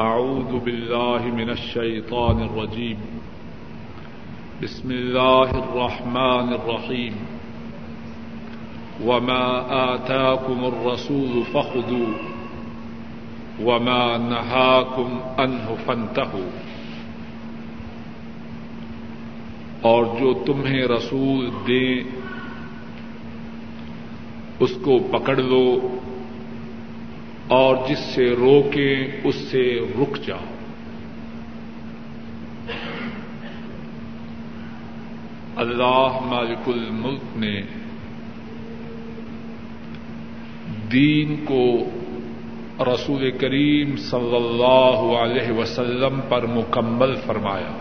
أعوذ بالله من الشيطان الرجيم. بسم الله الرحمن الرحيم. وما آتاكم الرسول فخذوا وما نهاكم عنه فانتهوا. اور جو تمہیں رسول دیں، اس کو پکڑ لو اور جس سے روکیں اس سے رک جاؤ۔ اللہ مالک الملک نے دین کو رسول کریم صلی اللہ علیہ وسلم پر مکمل فرمایا۔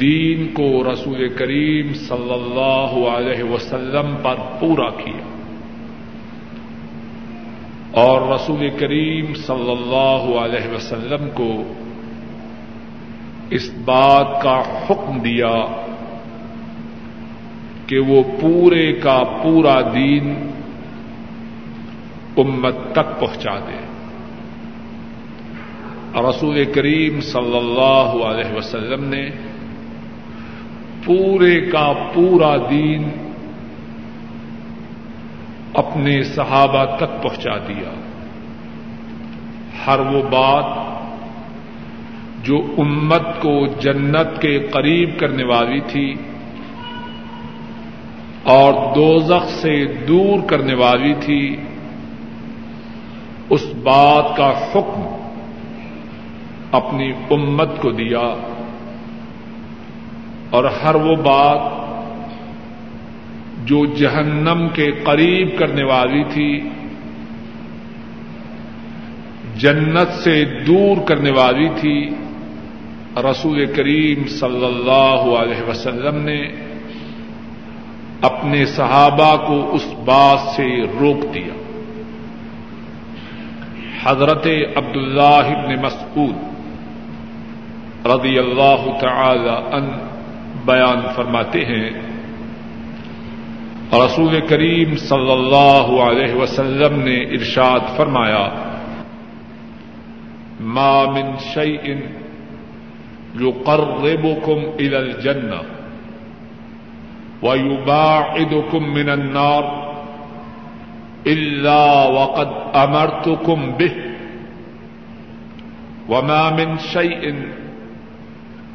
دین کو رسول کریم صلی اللہ علیہ وسلم پر پورا کیا۔ اور رسول کریم صلی اللہ علیہ وسلم کو اس بات کا حکم دیا کہ وہ پورے کا پورا دین امت تک پہنچا دے۔ رسول کریم صلی اللہ علیہ وسلم نے پورے کا پورا دین اپنے صحابہ تک پہنچا دیا۔ ہر وہ بات جو امت کو جنت کے قریب کرنے والی تھی اور دوزخ سے دور کرنے والی تھی، اس بات کا حکم اپنی امت کو دیا۔ اور ہر وہ بات جو جہنم کے قریب کرنے والی تھی، جنت سے دور کرنے والی تھی، رسول کریم صلی اللہ علیہ وسلم نے اپنے صحابہ کو اس بات سے روک دیا۔ حضرت عبد اللہ مسعود رضی اللہ تعالی ان بیان فرماتے ہیں رسول کریم صلی اللہ علیہ وسلم نے ارشاد فرمایا، ما من شيء يقربكم الى الجنه ويباعدكم من النار الا وقد امرتكم به وما من شيء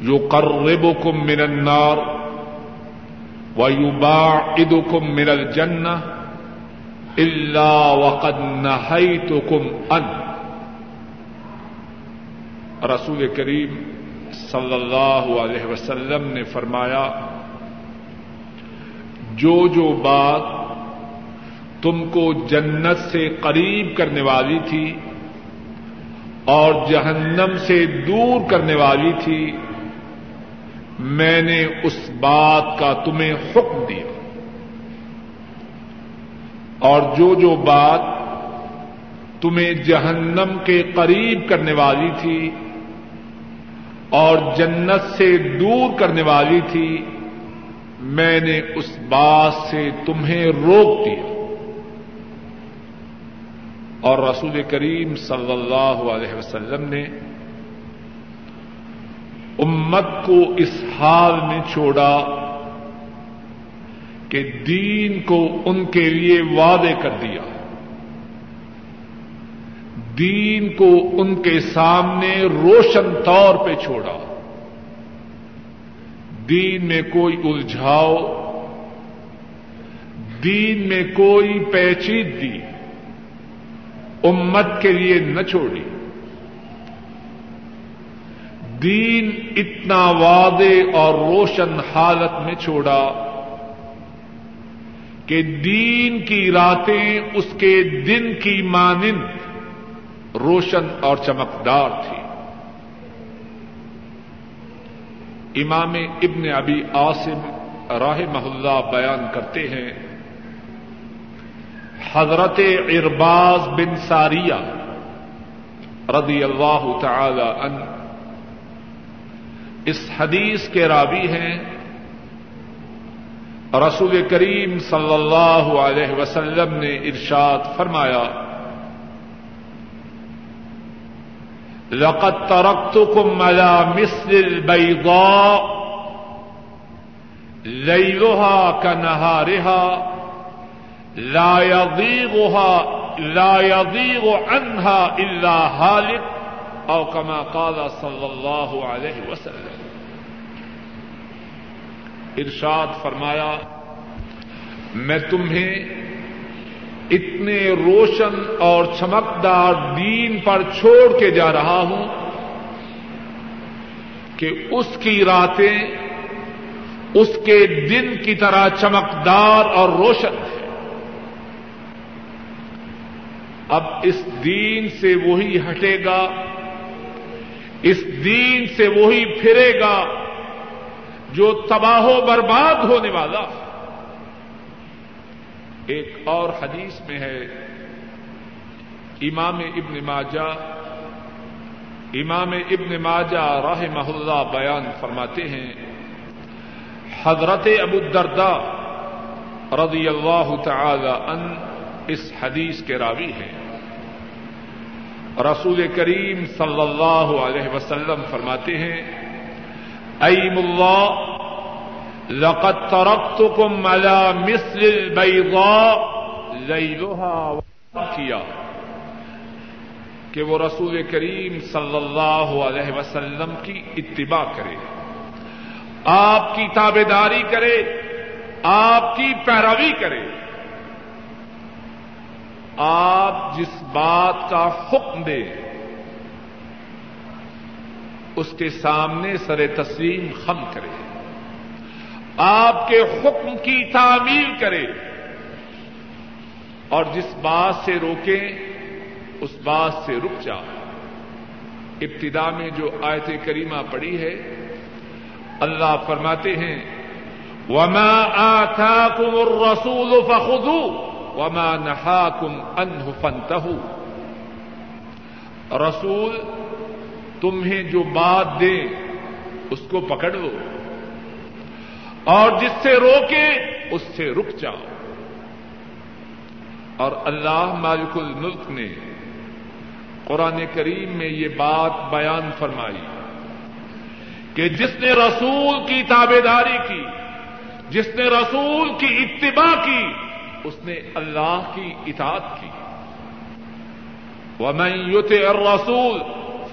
يقربكم من النار ويباعدكم من الجنه الا وقد نهيتكم عنه رسول کریم صلی اللہ علیہ وسلم نے فرمایا، جو جو بات تم کو جنت سے قریب کرنے والی تھی اور جہنم سے دور کرنے والی تھی میں نے اس بات کا تمہیں حکم دیا۔ اور جو جو بات تمہیں جہنم کے قریب کرنے والی تھی اور جنت سے دور کرنے والی تھی، میں نے اس بات سے تمہیں روک دیا۔ اور رسول کریم صلی اللہ علیہ وسلم نے امت کو اس حال میں چھوڑا کہ دین کو ان کے لیے وعدے کر دیا۔ دین کو ان کے سامنے روشن طور پہ چھوڑا۔ دین میں کوئی الجھاؤ۔ دین میں کوئی پیچیدگی۔ امت کے لیے نہ چھوڑی۔ دین اتنا وعدے اور روشن حالت میں چھوڑا کہ دین کی راتیں اس کے دن کی مانند روشن اور چمکدار تھی۔ امام ابن ابی عاصم راہ محلہ بیان کرتے ہیں، حضرت ارباز بن ساریہ رضی اللہ تعالی ان اس حدیث کے راوی ہیں۔ رسول کریم صلی اللہ علیہ وسلم نے ارشاد فرمایا، لقد تركتكم على مثل البيضاء ليلها كنهارها لا يضيغها لا يضيغ عنها الا هالك او كما قال صلى الله عليه وسلم۔ ارشاد فرمایا، میں تمہیں اتنے روشن اور چمکدار دین پر چھوڑ کے جا رہا ہوں کہ اس کی راتیں اس کے دن کی طرح چمکدار اور روشن ہے اب اس دین سے وہی ہٹے گا، اس دین سے وہی پھرے گا۔ جو تباہ و برباد ہونے والا ایک اور حدیث میں ہے، امام ابن ماجہ، امام ابن ماجہ راہ اللہ بیان فرماتے ہیں، حضرت ابو الدرداء رضی اللہ تعالی ان اس حدیث کے راوی ہیں۔ رسول کریم صلی اللہ علیہ وسلم فرماتے ہیں ایم اللہ لقد تركتكم على مثل البيضاء ليلها کیا کہ وہ رسول کریم صلی اللہ علیہ وسلم کی اتباع کرے، آپ کی تابے داری کرے، آپ کی پیروی کرے۔ آپ جس بات کا حکم دے اس کے سامنے سر تسلیم خم کرے۔ آپ کے حکم کی تعمیل کرے۔ اور جس بات سے روکے، اس بات سے رک جا۔ ابتدا میں جو آیت کریمہ پڑی ہے، اللہ فرماتے ہیں، وما آتاكم الرسول فخذوا وما نهاكم عنه فانتهوا رسول تمہیں جو بات دے اس کو پکڑ لو اور جس سے روکے اس سے رک جاؤ۔ اور اللہ مالک الملک نے قرآن کریم میں یہ بات بیان فرمائی کہ جس نے رسول کی تابے داری کی، جس نے رسول کی اتباع کی، اس نے اللہ کی اطاعت کی۔ ومن يطع الرسول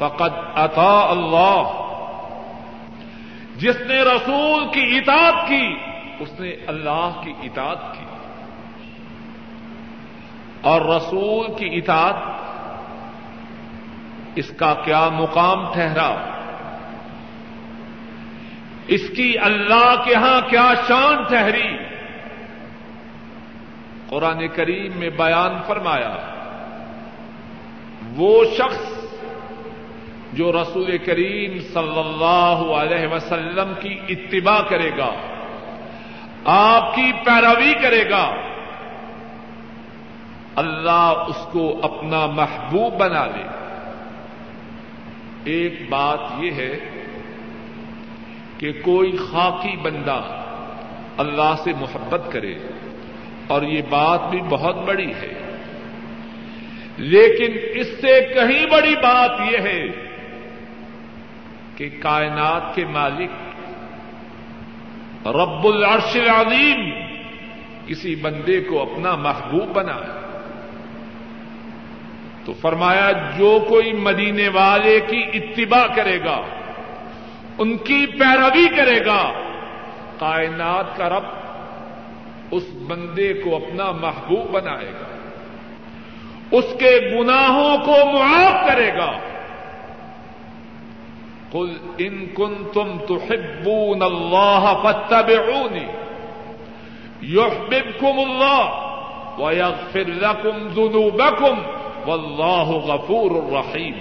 فقد اطاع اللہ۔ جس نے رسول کی اطاعت کی، اس نے اللہ کی اطاعت کی۔ اور رسول کی اطاعت اس کا کیا مقام ٹھہرا؟ اس کی اللہ کے ہاں کیا شان ٹھہری؟ قرآن کریم میں بیان فرمایا، وہ شخص جو رسول کریم صلی اللہ علیہ وسلم کی اتباع کرے گا، آپ کی پیروی کرے گا، اللہ اس کو اپنا محبوب بنا لے۔ ایک بات یہ ہے کہ کوئی خاکی بندہ اللہ سے محبت کرے، اور یہ بات بھی بہت بڑی ہے۔ لیکن اس سے کہیں بڑی بات یہ ہے کہ کائنات کے مالک رب العرش العظیم کسی بندے کو اپنا محبوب بنا تو فرمایا، جو کوئی مدینے والے کی اتباع کرے گا، ان کی پیروی کرے گا، کائنات کا رب اس بندے کو اپنا محبوب بنائے گا، اس کے گناہوں کو معاف کرے گا۔ قل ان كنتم تحبون الله فاتبعوني يحببكم الله ويغفر لكم ذنوبكم والله غفور رحيم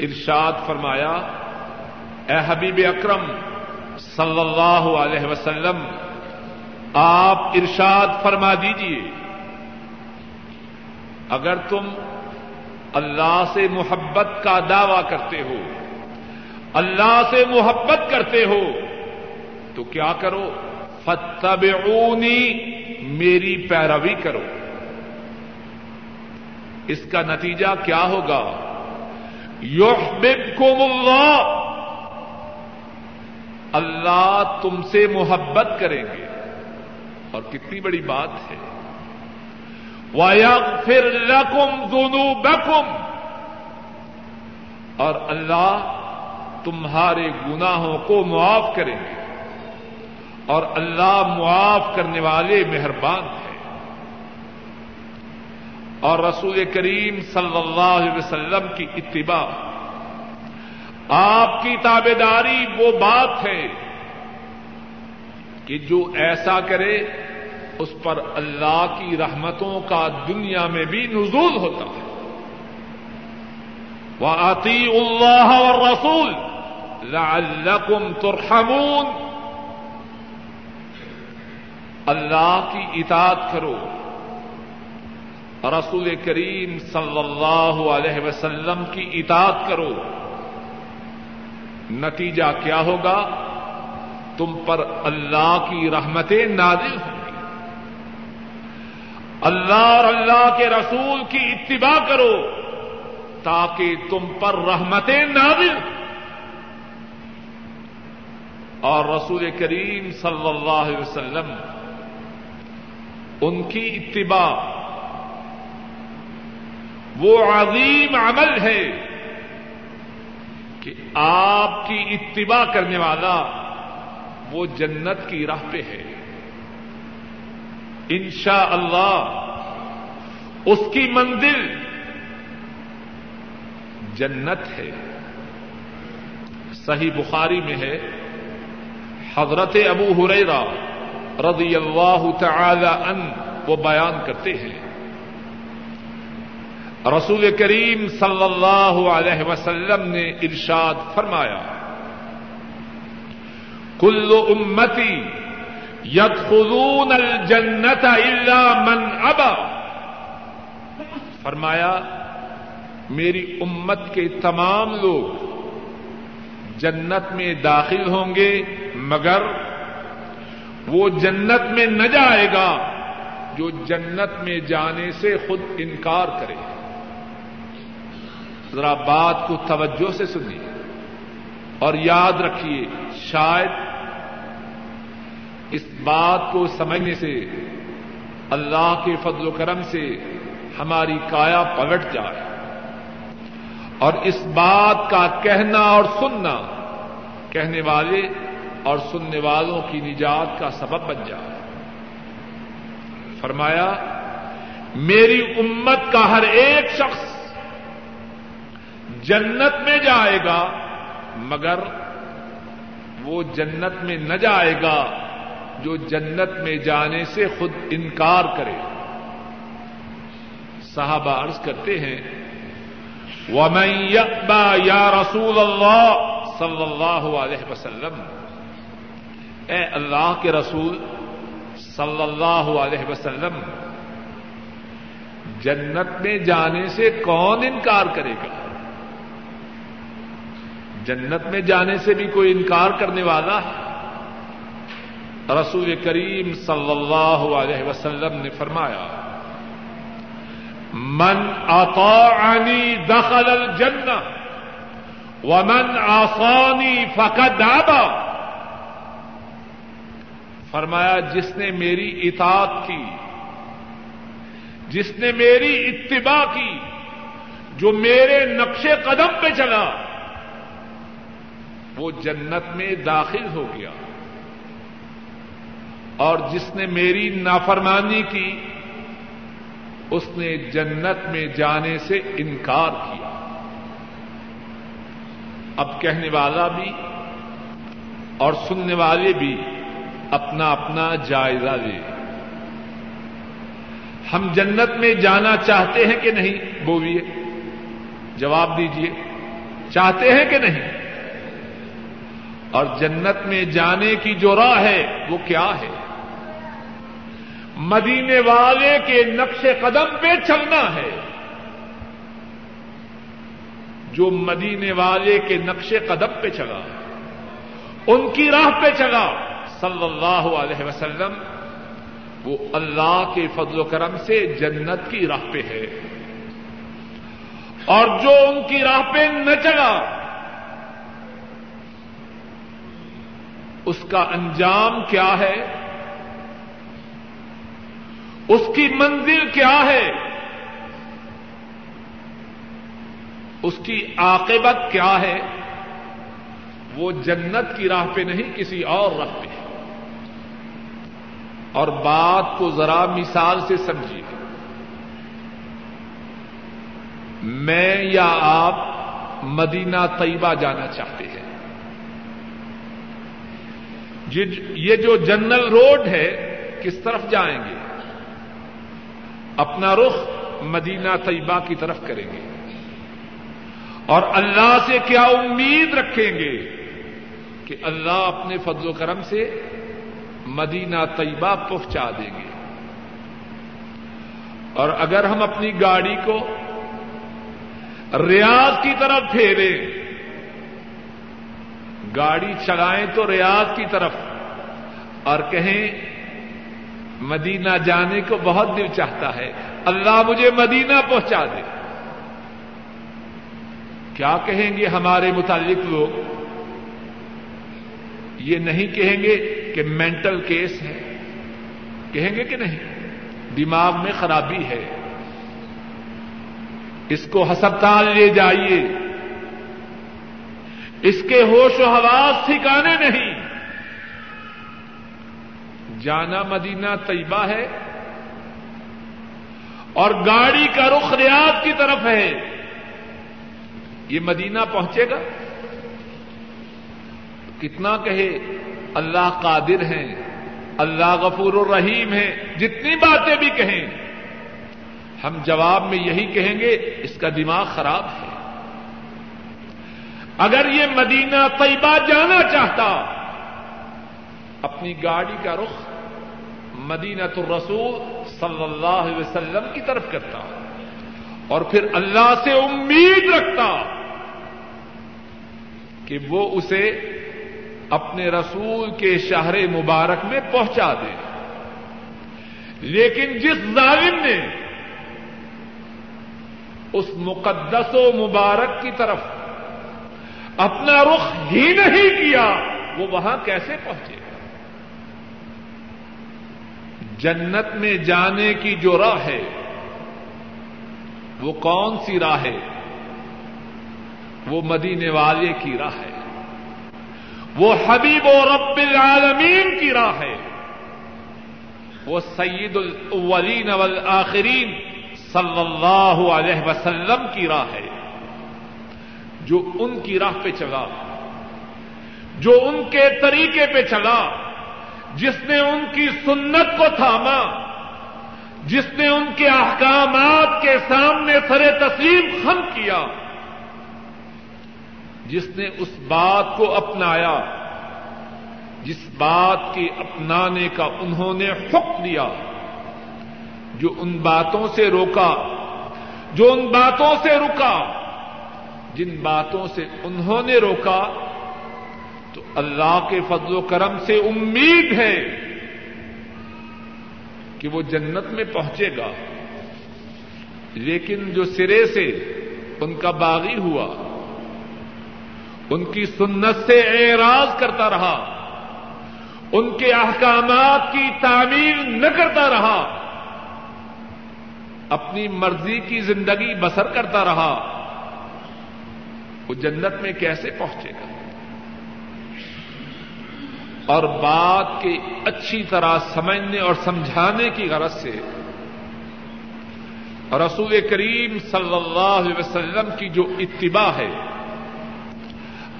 ارشاد فرمایا، اے حبیب اکرم صلی اللہ علیہ وسلم، آپ ارشاد فرما دیجیے اگر تم اللہ سے محبت کا دعوی کرتے ہو۔ اللہ سے محبت کرتے ہو۔ تو کیا کرو؟ فتبعونی میری پیروی کرو۔ اس کا نتیجہ کیا ہوگا؟ یحببکم اللہ اللہ تم سے محبت کریں گے۔ اور کتنی بڑی بات ہے۔ وَيَغْفِرْ لَكُمْ ذُنُوبَكُمْ۔ اور اللہ تمہارے گناہوں کو معاف کریں گے۔ اور اللہ معاف کرنے والے مہربان ہیں۔ اور رسول کریم صلی اللہ علیہ وسلم کی اتباع۔ آپ کی تابے داری وہ بات ہے کہ جو ایسا کرے اس پر اللہ کی رحمتوں کا دنیا میں بھی نزول ہوتا ہے۔ وہ آتی اللہ اور رسول لعلکم ترحمون۔ اللہ کی اطاعت کرو۔ رسول کریم صلی اللہ علیہ وسلم کی اطاعت کرو۔ نتیجہ کیا ہوگا؟ تم پر اللہ کی رحمتیں نازل ہوں۔ اللہ اور اللہ کے رسول کی اتباع کرو تاکہ تم پر رحمتیں نازل اور رسول کریم صلی اللہ علیہ وسلم ان کی اتباع وہ عظیم عمل ہے کہ آپ کی اتباع کرنے والا وہ جنت کی راہ پہ ہے۔ انشاء اللہ اس کی منزل جنت ہے۔ صحیح بخاری میں ہے۔ حضرت ابو ہریرا رضی اللہ تعالی ان وہ بیان کرتے ہیں۔ رسول کریم صلی اللہ علیہ وسلم نے ارشاد فرمایا، کل امتی ید خزون الجنت اللہ من ابا فرمایا، میری امت کے تمام لوگ جنت میں داخل ہوں گے، مگر وہ جنت میں نہ جائے گا جو جنت میں جانے سے خود انکار کرے۔ ذرا بات کو توجہ سے سنیے اور یاد رکھیے، شاید اس بات کو سمجھنے سے، اللہ کے فضل و کرم سے ہماری کایا پلٹ جائے۔ اور اس بات کا کہنا اور سننا، کہنے والے اور سننے والوں کی نجات کا سبب بن جائے۔ فرمایا، میری امت کا ہر ایک شخص جنت میں جائے گا، مگر وہ جنت میں نہ جائے گا۔ جو جنت میں جانے سے خود انکار کرے۔ صحابہ عرض کرتے ہیں، وَمَن يَأْبَى يَا رَسُولَ اللَّهِ صلی اللہ علیہ وسلم۔ اے اللہ کے رسول صلی اللہ علیہ وسلم، جنت میں جانے سے کون انکار کرے گا؟ جنت میں جانے سے بھی کوئی انکار کرنے والا ہے رسول کریم صلی اللہ علیہ وسلم نے فرمایا، من اطاعنی دخل الجنہ ومن آسانی فقد آبا فرمایا، جس نے میری اطاعت کی، جس نے میری اتباع کی، جو میرے نقش قدم پہ چلا، وہ جنت میں داخل ہو گیا۔ اور جس نے میری نافرمانی کی، اس نے جنت میں جانے سے انکار کیا۔ اب کہنے والا بھی اور سننے والے بھی اپنا اپنا جائزہ لے۔ ہم جنت میں جانا چاہتے ہیں کہ نہیں، بولیے۔ جواب دیجیے چاہتے ہیں کہ نہیں؟ اور جنت میں جانے کی جو راہ ہے، وہ کیا ہے؟ مدینے والے کے نقش قدم پہ چلنا ہے۔ جو مدینے والے کے نقش قدم پہ چلا، ان کی راہ پہ چلا، صلی اللہ علیہ وسلم، وہ اللہ کے فضل و کرم سے جنت کی راہ پہ ہے۔ اور جو ان کی راہ پہ نہ چلا، اس کا انجام کیا ہے؟ اس کی منزل کیا ہے؟ اس کی عاقبت کیا ہے؟ وہ جنت کی راہ پہ نہیں، کسی اور راہ پہ۔ ہے اور بات کو ذرا مثال سے سمجھیے۔ میں یا آپ مدینہ طیبہ جانا چاہتے ہیں۔ یہ جو جنرل روڈ ہے، کس طرف جائیں گے؟ اپنا رخ مدینہ طیبہ کی طرف کریں گے اور اللہ سے کیا امید رکھیں گے کہ اللہ اپنے فضل و کرم سے مدینہ طیبہ پہنچا دیں گے اور اگر ہم اپنی گاڑی کو ریاض کی طرف پھیریں، گاڑی چلائیں تو ریاض کی طرف اور کہیں مدینہ جانے کو بہت دل چاہتا ہے۔ اللہ مجھے مدینہ پہنچا دے۔ کیا کہیں گے ہمارے متعلق لوگ؟ یہ نہیں کہیں گے کہ مینٹل کیس ہے۔ کہیں گے کہ نہیں؟ دماغ میں خرابی ہے۔ اس کو ہسپتال لے جائیے۔ اس کے ہوش و حواس ٹھکانے نہیں۔ جانا مدینہ طیبہ ہے اور گاڑی کا رخ ریاض کی طرف ہے یہ مدینہ پہنچے گا کتنا کہے اللہ قادر ہیں اللہ غفور الرحیم ہے جتنی باتیں بھی کہیں ہم جواب میں یہی کہیں گے اس کا دماغ خراب ہے اگر یہ مدینہ طیبہ جانا چاہتا اپنی گاڑی کا رخ مدینہ الرسول صلی اللہ علیہ وسلم کی طرف کرتا اور پھر اللہ سے امید رکھتا کہ وہ اسے اپنے رسول کے شہر مبارک میں پہنچا دے۔ لیکن جس ظالم نے اس مقدس و مبارک کی طرف اپنا رخ ہی نہیں کیا، وہ وہاں کیسے پہنچے؟ جنت میں جانے کی جو راہ ہے، وہ کون سی راہ ہے؟ وہ مدینے والے کی راہ ہے۔ وہ حبیب و رب العالمین کی راہ ہے۔ وہ سید الاولین والآخرین صلی اللہ علیہ وسلم کی راہ ہے۔ جو ان کی راہ پہ چلا، جو ان کے طریقے پہ چلا جس نے ان کی سنت کو تھاما، جس نے ان کے احکامات کے سامنے سر تسلیم خم کیا، جس نے اس بات کو اپنایا، جس بات کے اپنانے کا انہوں نے حکم دیا، جو ان باتوں سے روکا، جو ان باتوں سے رکا، جن باتوں سے انہوں نے روکا تو اللہ کے فضل و کرم سے امید ہے کہ وہ جنت میں پہنچے گا۔ لیکن جو سرے سے ان کا باغی ہوا، ان کی سنت سے اعراض کرتا رہا، ان کے احکامات کی تعمیر نہ کرتا رہا، اپنی مرضی کی زندگی بسر کرتا رہا، وہ جنت میں کیسے پہنچے گا؟ اور بات کے اچھی طرح سمجھنے اور سمجھانے کی غرض سے رسول کریم صلی اللہ علیہ وسلم کی جو اتباع ہے،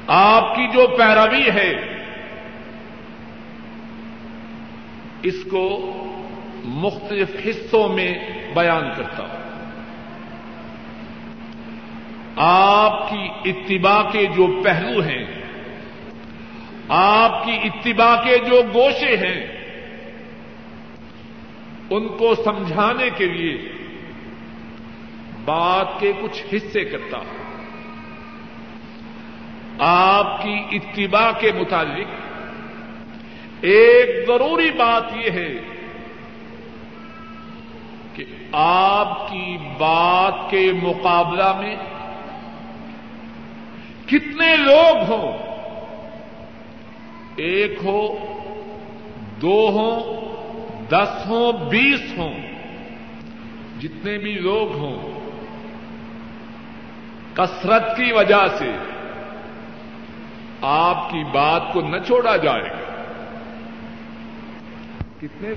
آپ کی جو پیروی ہے، اس کو مختلف حصوں میں بیان کرتا ہوں۔ آپ کی اتباع کے جو پہلو ہیں آپ کی اتباع کے جو گوشے ہیں، ان کو سمجھانے کے لیے بات کے کچھ حصے کرتا ہوں۔ آپ کی اتباع کے متعلق ایک ضروری بات یہ ہے کہ آپ کی بات کے مقابلہ میں کتنے لوگ ہوں ایک ہو، دو ہوں دس ہوں بیس ہوں جتنے بھی لوگ ہوں، کثرت کی وجہ سے آپ کی بات کو نہ چھوڑا جائے گا۔ کتنے؟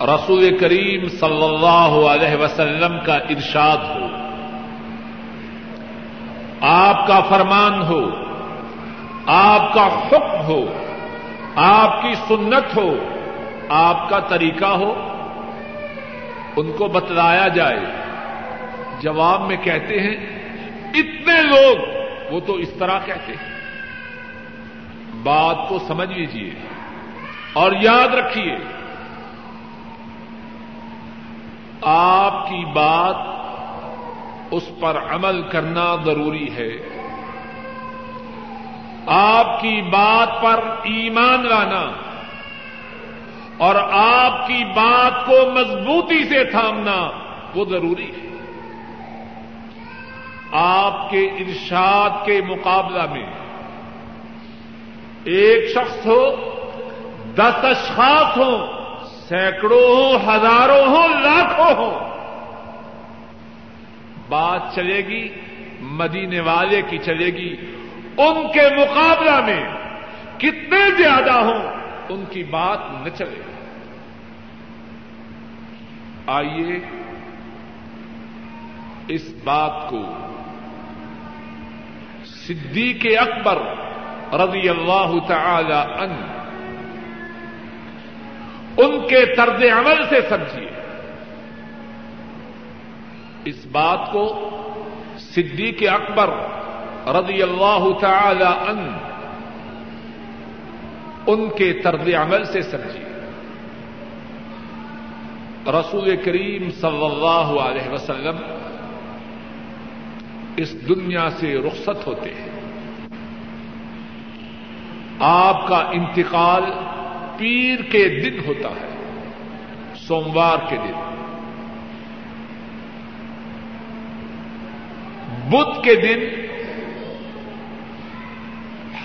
رسول کریم صلی اللہ علیہ وسلم کا ارشاد ہو، آپ کا فرمان ہو آپ کا حکم ہو، آپ کی سنت ہو، آپ کا طریقہ ہو، ان کو بتلایا جائے۔ جواب میں کہتے ہیں، اتنے لوگ، وہ تو اس طرح کہتے ہیں۔ بات کو سمجھ لیجیے اور یاد رکھیے، آپ کی بات اس پر عمل کرنا ضروری ہے۔ آپ کی بات پر ایمان لانا اور آپ کی بات کو مضبوطی سے تھامنا وہ ضروری ہے۔ آپ کے ارشاد کے مقابلہ میں ایک شخص ہو، دس اشخاص ہوں، سینکڑوں ہوں، ہزاروں ہوں، لاکھوں ہوں۔ بات چلے گی، مدینے والے کی چلے گی ان کے مقابلہ میں کتنے زیادہ ہوں، ان کی بات نہ چلے۔ آئیے اس بات کو صدیق اکبر رضی اللہ تعالی عنہ ان کے طرز عمل سے سمجھیے۔ اس بات کو صدیق اکبر رضی اللہ تعالی ان ان کے طرز عمل سے سمجھیے۔ رسول کریم صلی اللہ علیہ وسلم اس دنیا سے رخصت ہوتے ہیں۔ آپ کا انتقال پیر کے دن ہوتا ہے، سوموار کے دن۔ بدھ کے دن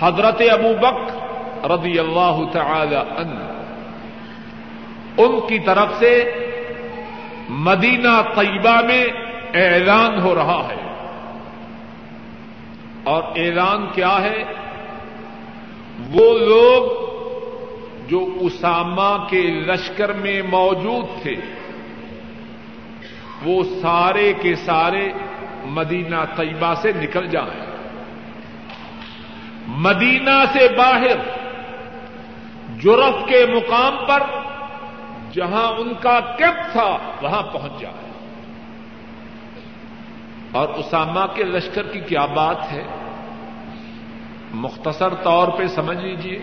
حضرت ابو بک رضی اللہ تعالی ان ان کی طرف سے مدینہ طیبہ میں اعلان ہو رہا ہے۔ اور اعلان کیا ہے؟ وہ لوگ جو اسامہ کے لشکر میں موجود تھے، وہ سارے کے سارے مدینہ طیبہ سے نکل جائیں۔ مدینہ سے باہر جرف کے مقام پر جہاں ان کا کیمپ تھا، وہاں پہنچ جائے۔ اور اسامہ کے لشکر کی کیا بات ہے؟ مختصر طور پہ سمجھ لیجیے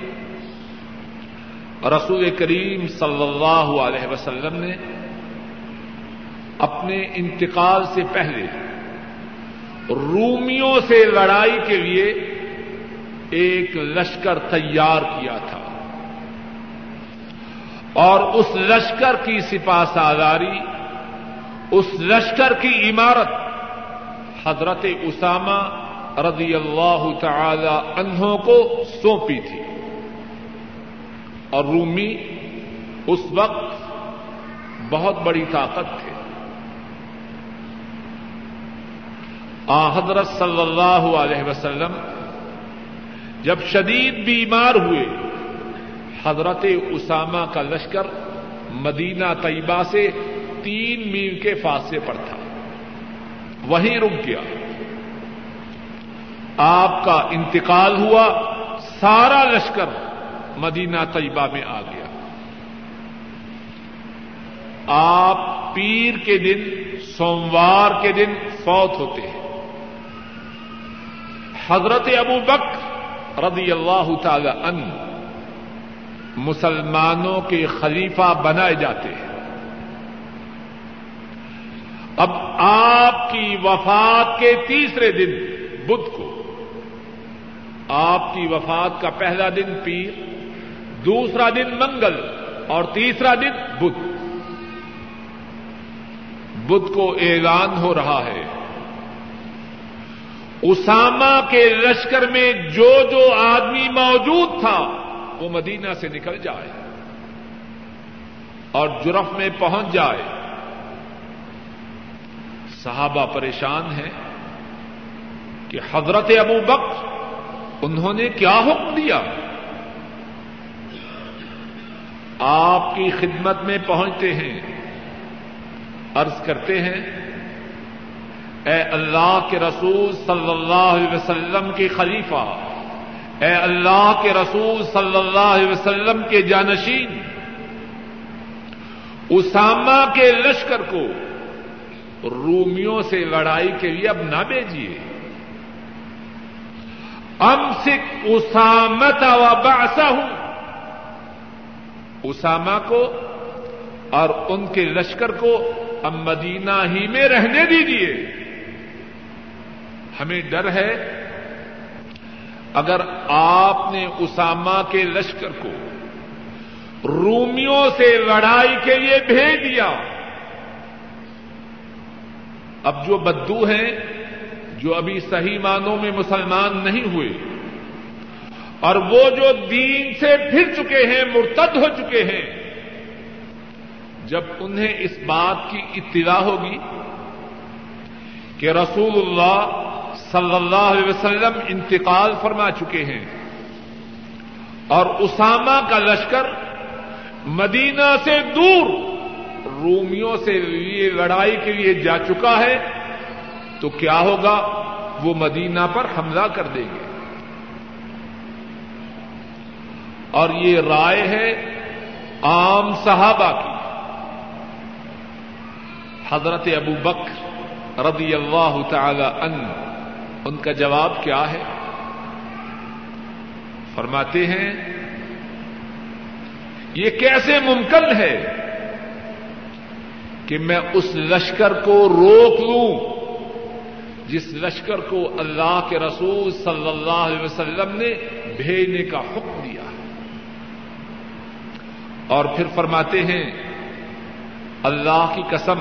رسول کریم صلی اللہ علیہ وسلم نے اپنے انتقال سے پہلے رومیوں سے لڑائی کے لیے ایک لشکر تیار کیا تھا اور اس لشکر کی سپا سالاری اس لشکر کی عمارت حضرت اسامہ رضی اللہ تعالی انہوں کو سونپی تھی۔ اور رومی اس وقت بہت بڑی طاقت تھے۔ آ حضرت صلی اللہ علیہ وسلم جب شدید بیمار ہوئے، حضرت اسامہ کا لشکر مدینہ طیبہ سے تین میل کے فاصلے پر تھا۔ وہیں رک گیا۔ آپ کا انتقال ہوا، سارا لشکر مدینہ طیبہ میں آ گیا۔ آپ پیر کے دن، سوموار کے دن فوت ہوتے ہیں۔ حضرت ابو بک رضی اللہ تعالی ان مسلمانوں کے خلیفہ بنائے جاتے ہیں۔ اب آپ کی وفات کے تیسرے دن بدھ کو، آپ کی وفات کا پہلا دن پیر، دوسرا دن منگل اور تیسرا دن بدھ۔ بدھ کو اعلان ہو رہا ہے۔ اسامہ کے لشکر میں جو جو آدمی موجود تھا، وہ مدینہ سے نکل جائے اور جرف میں پہنچ جائے۔ صحابہ پریشان ہیں کہ حضرت ابو بکر، انہوں نے کیا حکم دیا؟ آپ کی خدمت میں پہنچتے ہیں، عرض کرتے ہیں اے اللہ کے رسول صلی اللہ علیہ وسلم کے خلیفہ، اے اللہ کے رسول صلی اللہ علیہ وسلم کے جانشین، اسامہ کے لشکر کو رومیوں سے لڑائی کے لیے اب نہ بھیجیے۔ ام سکھ اسامت و باسا ہوں اسامہ کو اور ان کے لشکر کو اب مدینہ ہی میں رہنے دیجیے۔ ہمیں ڈر ہے۔ اگر آپ نے اسامہ کے لشکر کو رومیوں سے لڑائی کے لیے بھیج دیا، اب جو بدو ہیں، جو ابھی صحیح معنوں میں مسلمان نہیں ہوئے، اور وہ جو دین سے پھر چکے ہیں، مرتد ہو چکے ہیں، جب انہیں اس بات کی اطلاع ہوگی کہ رسول اللہ صلی اللہ علیہ وسلم انتقال فرما چکے ہیں اور اسامہ کا لشکر مدینہ سے دور رومیوں سے یہ لڑائی کے لیے جا چکا ہے تو کیا ہوگا؟ وہ مدینہ پر حملہ کر دیں گے۔ اور یہ رائے ہے عام صحابہ کی۔ حضرت ابو بکر رضی اللہ تعالی ان ان کا جواب کیا ہے؟ فرماتے ہیں، یہ کیسے ممکن ہے کہ میں اس لشکر کو روک لوں، جس لشکر کو اللہ کے رسول صلی اللہ علیہ وسلم نے بھیجنے کا حکم دیا اور پھر فرماتے ہیں، اللہ کی قسم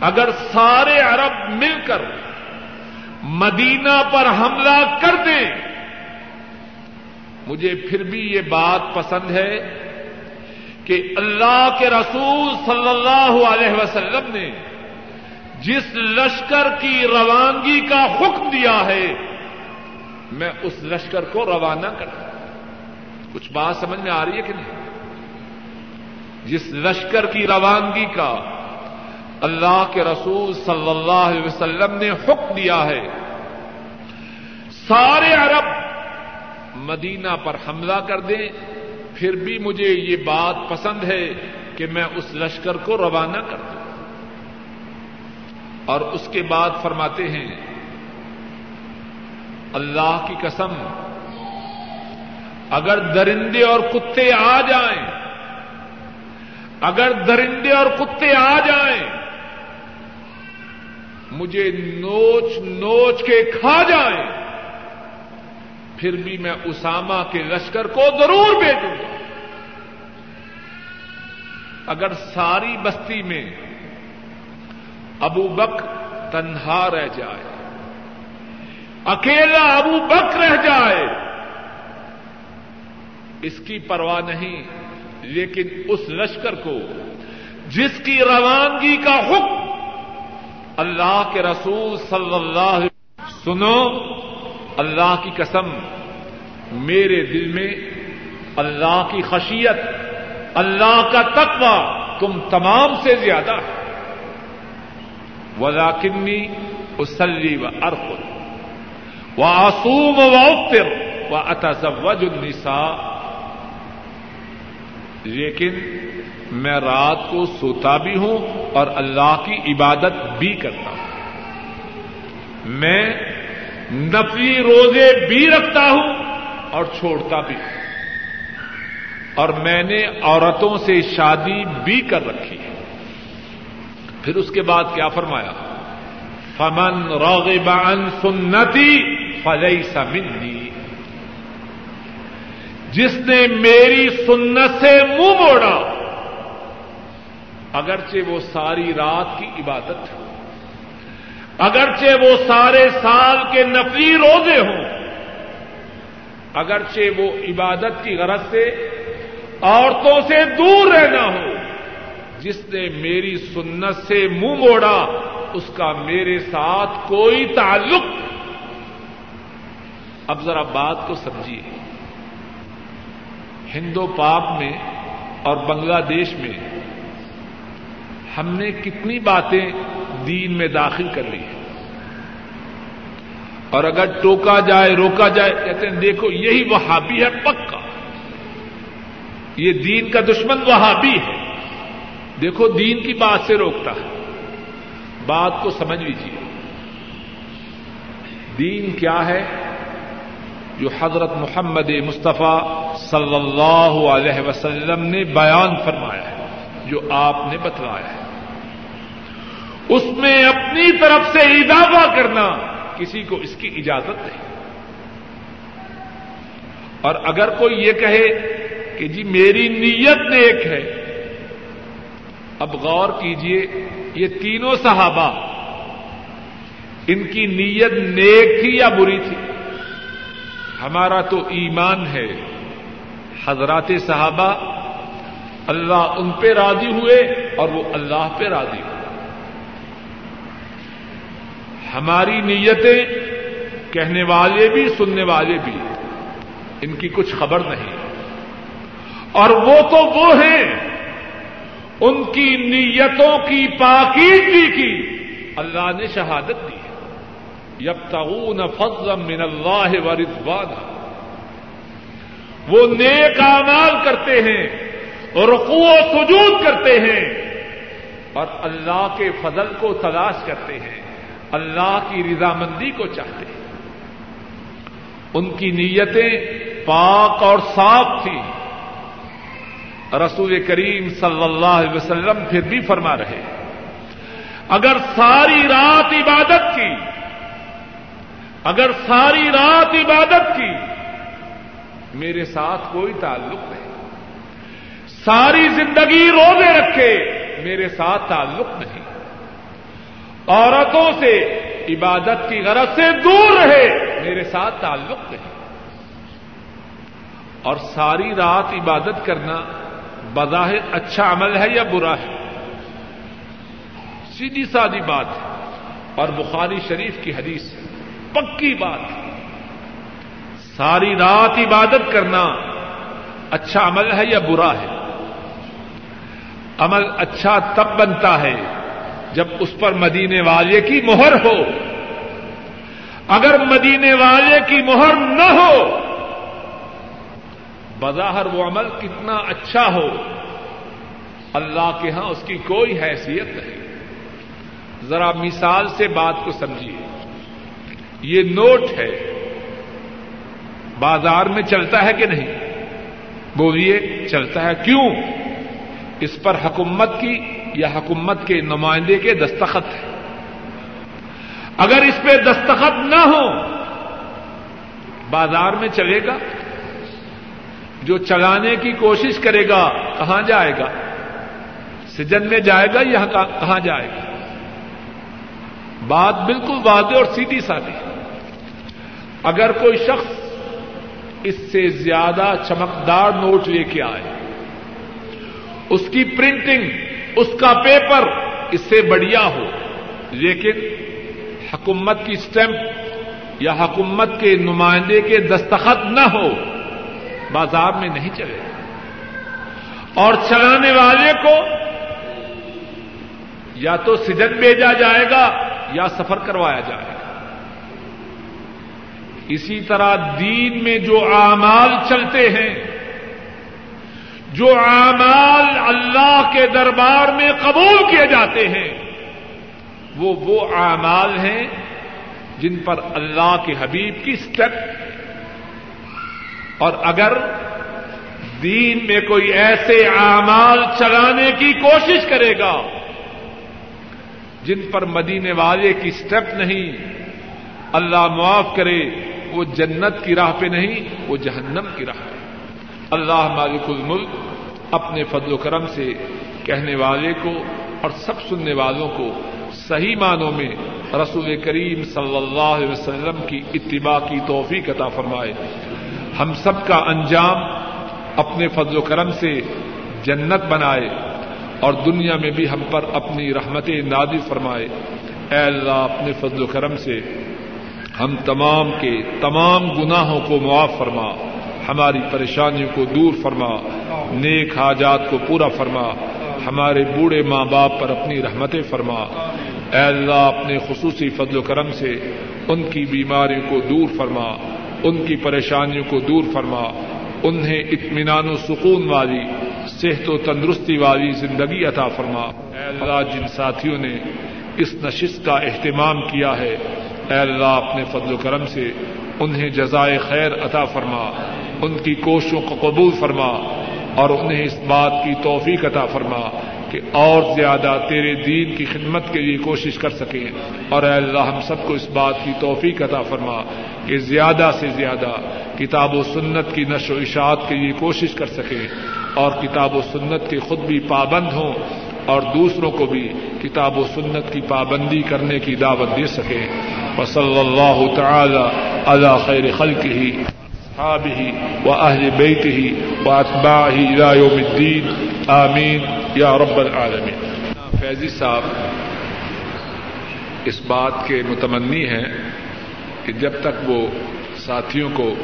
اگر سارے عرب مل کر مدینہ پر حملہ کر دیں، مجھے پھر بھی یہ بات پسند ہے کہ اللہ کے رسول صلی اللہ علیہ وسلم نے جس لشکر کی روانگی کا حکم دیا ہے، میں اس لشکر کو روانہ کروں کچھ بات سمجھ میں آ رہی ہے کہ نہیں؟ جس لشکر کی روانگی کا اللہ کے رسول صلی اللہ علیہ وسلم نے حکم دیا ہے۔ سارے عرب مدینہ پر حملہ کر دیں۔ پھر بھی مجھے یہ بات پسند ہے کہ میں اس لشکر کو روانہ کر دوں۔ اور اس کے بعد فرماتے ہیں، اللہ کی قسم، اگر درندے اور کتے آ جائیں، اگر درندے اور کتے آ جائیں مجھے نوچ نوچ کے کھا جائیں۔ پھر بھی میں اسامہ کے لشکر کو ضرور بھیجوں۔ گا اگر ساری بستی میں ابو بک تنہا رہ جائے، اکیلا ابو بک رہ جائے، اس کی پرواہ نہیں، لیکن اس لشکر کو جس کی روانگی کا حکم اللہ کے رسول صلی اللہ علیہ سنو، اللہ کی قسم، میرے دل میں اللہ کی خشیت، اللہ کا تقوی تم تمام سے زیادہ ہے۔ ولاکنی اسلی و ارخ و آسوم و اوتر و اتزوج النساء۔ لیکن میں رات کو سوتا بھی ہوں اور اللہ کی عبادت بھی کرتا ہوں۔ میں نفی روزے بھی رکھتا ہوں اور چھوڑتا بھی ہوں۔ اور میں نے عورتوں سے شادی بھی کر رکھی ہے۔ پھر اس کے بعد کیا فرمایا؟ فمن روغب عن سنتی فلئی سمندی جس نے میری سنت سے منہ موڑا اگرچہ وہ ساری رات کی عبادت ہو، اگرچہ وہ سارے سال کے نفلی روزے ہوں، اگرچہ وہ عبادت کی غرض سے عورتوں سے دور رہنا ہو، جس نے میری سنت سے منہ موڑا، اس کا میرے ساتھ کوئی تعلق۔ اب ذرا بات کو سمجھیے۔ ہندو پاک میں اور بنگلہ دیش میں ہم نے کتنی باتیں دین میں داخل کر لی ہیں۔ اور اگر ٹوکا جائے، روکا جائے، کہتے ہیں، دیکھو، یہی وہابی ہے پکا۔ یہ دین کا دشمن وہابی ہے۔ دیکھو، دین کی بات سے روکتا ہے۔ بات کو سمجھ لیجیے دین کیا ہے؟ جو حضرت محمد مصطفیٰ صلی اللہ علیہ وسلم نے بیان فرمایا ہے، جو آپ نے بتلایا ہے۔ اس میں اپنی طرف سے اضافہ کرنا کسی کو اس کی اجازت نہیں۔ اور اگر کوئی یہ کہے کہ جی میری نیت نیک ہے، اب غور کیجیے، یہ تینوں صحابہ، ان کی نیت نیک تھی یا بری تھی؟ ہمارا تو ایمان ہے۔ حضرات صحابہ اللہ ان پہ راضی ہوئے اور وہ اللہ پہ راضی ہوئے۔ ہماری نیتیں کہنے والے بھی، سننے والے بھی، ان کی کچھ خبر نہیں۔ اور وہ تو وہ ہیں، ان کی نیتوں کی پاکیزگی کی اللہ نے شہادت دی یب تعون فضل من اللہ و رضوان وہ نیک اعمال کرتے ہیں رقو و سجود کرتے ہیں، اور اللہ کے فضل کو تلاش کرتے ہیں۔ اللہ کی رضامندی کو چاہتے ہیں۔ ان کی نیتیں پاک اور صاف تھی رسول کریم صلی اللہ علیہ وسلم پھر بھی فرما رہے اگر ساری رات عبادت کی، اگر ساری رات عبادت کی، میرے ساتھ کوئی تعلق نہیں۔ ساری زندگی روزے رکھے، میرے ساتھ تعلق نہیں۔ عورتوں سے عبادت کی غرض سے دور رہے، میرے ساتھ تعلق نہیں اور ساری رات عبادت کرنا بظاہر اچھا عمل ہے یا برا ہے؟ سیدھی سادی بات ہے۔ اور بخاری شریف کی حدیث پکی بات ہے۔ ساری رات عبادت کرنا اچھا عمل ہے یا برا ہے؟ عمل اچھا تب بنتا ہے جب اس پر مدینے والے کی مہر ہو۔ اگر مدینے والے کی مہر نہ ہو، بظاہر وہ عمل کتنا اچھا ہو۔ اللہ کے ہاں اس کی کوئی حیثیت نہیں۔ ذرا مثال سے بات کو سمجھیے۔ یہ نوٹ ہے۔ بازار میں چلتا ہے کہ نہیں؟ بولیے، چلتا ہے کیوں؟ اس پر حکومت کی یا حکومت کے نمائندے کے دستخط ہے اگر اس پہ دستخط نہ ہو، بازار میں چلے گا، جو چلانے کی کوشش کرے گا، کہاں جائے گا؟ سجن میں جائے گا یا کہاں جائے گا؟ بات بالکل واضح اور سیدھی سادی اگر کوئی شخص اس سے زیادہ چمکدار نوٹ لے کے آئے، اس کی پرنٹنگ اس کا پیپر اس سے بڑھیا ہو۔ لیکن حکومت کی اسٹمپ یا حکومت کے نمائندے کے دستخط نہ ہو، بازار میں نہیں چلے۔ اور چلانے والے کو یا تو سجن بھیجا جائے گا یا سفر کروایا جائے گا۔ اسی طرح دین میں جو اعمال چلتے ہیں جو اعمال اللہ کے دربار میں قبول کیے جاتے ہیں، وہ وہ اعمال ہیں جن پر اللہ کے حبیب کی اسٹیپ اور اگر دین میں کوئی ایسے اعمال چلانے کی کوشش کرے گا جن پر مدینے والے کی اسٹیپ نہیں، اللہ معاف کرے، وہ جنت کی راہ پہ نہیں، وہ جہنم کی راہ پہ۔ اللہ مالک الملک اپنے فضل و کرم سے کہنے والے کو اور سب سننے والوں کو صحیح معنوں میں رسول کریم صلی اللہ علیہ وسلم کی اتباع کی توفیق عطا فرمائے۔ ہم سب کا انجام اپنے فضل و کرم سے جنت بنائے اور دنیا میں بھی ہم پر اپنی رحمت نادی فرمائے۔ اے اللہ، اپنے فضل و کرم سے ہم تمام کے تمام گناہوں کو معاف فرما۔ ہماری پریشانیوں کو دور فرما، نیک حاجات کو پورا فرما، ہمارے بوڑھے ماں باپ پر اپنی رحمتیں فرما۔ اے اللہ، اپنے خصوصی فضل و کرم سے ان کی بیماریوں کو دور فرما، ان کی پریشانیوں کو دور فرما۔ انہیں اطمینان و سکون والی، صحت و تندرستی والی زندگی عطا فرما۔ اے اللہ، جن ساتھیوں نے اس نشست کا اہتمام کیا ہے، اے اللہ، اپنے فضل و کرم سے انہیں جزائے خیر عطا فرما۔ ان کی کوششوں کو قبول فرما اور انہیں اس بات کی توفیق عطا فرما کہ اور زیادہ تیرے دین کی خدمت کے لیے کوشش کر سکیں اور اے اللہ ہم سب کو اس بات کی توفیق عطا فرما کہ زیادہ سے زیادہ کتاب و سنت کی نشر و اشاعت کے لیے کوشش کر سکیں اور کتاب و سنت کے خود بھی پابند ہوں اور دوسروں کو بھی کتاب و سنت کی پابندی کرنے کی دعوت دے سکیں۔ وصلی اللہ تعالی علی خیر خلق ہی ہی و اہل بیت ہی و اطبا ہی یا رب العالمین فیضی صاحب، اس بات کے متمنی ہیں کہ جب تک وہ ساتھیوں کو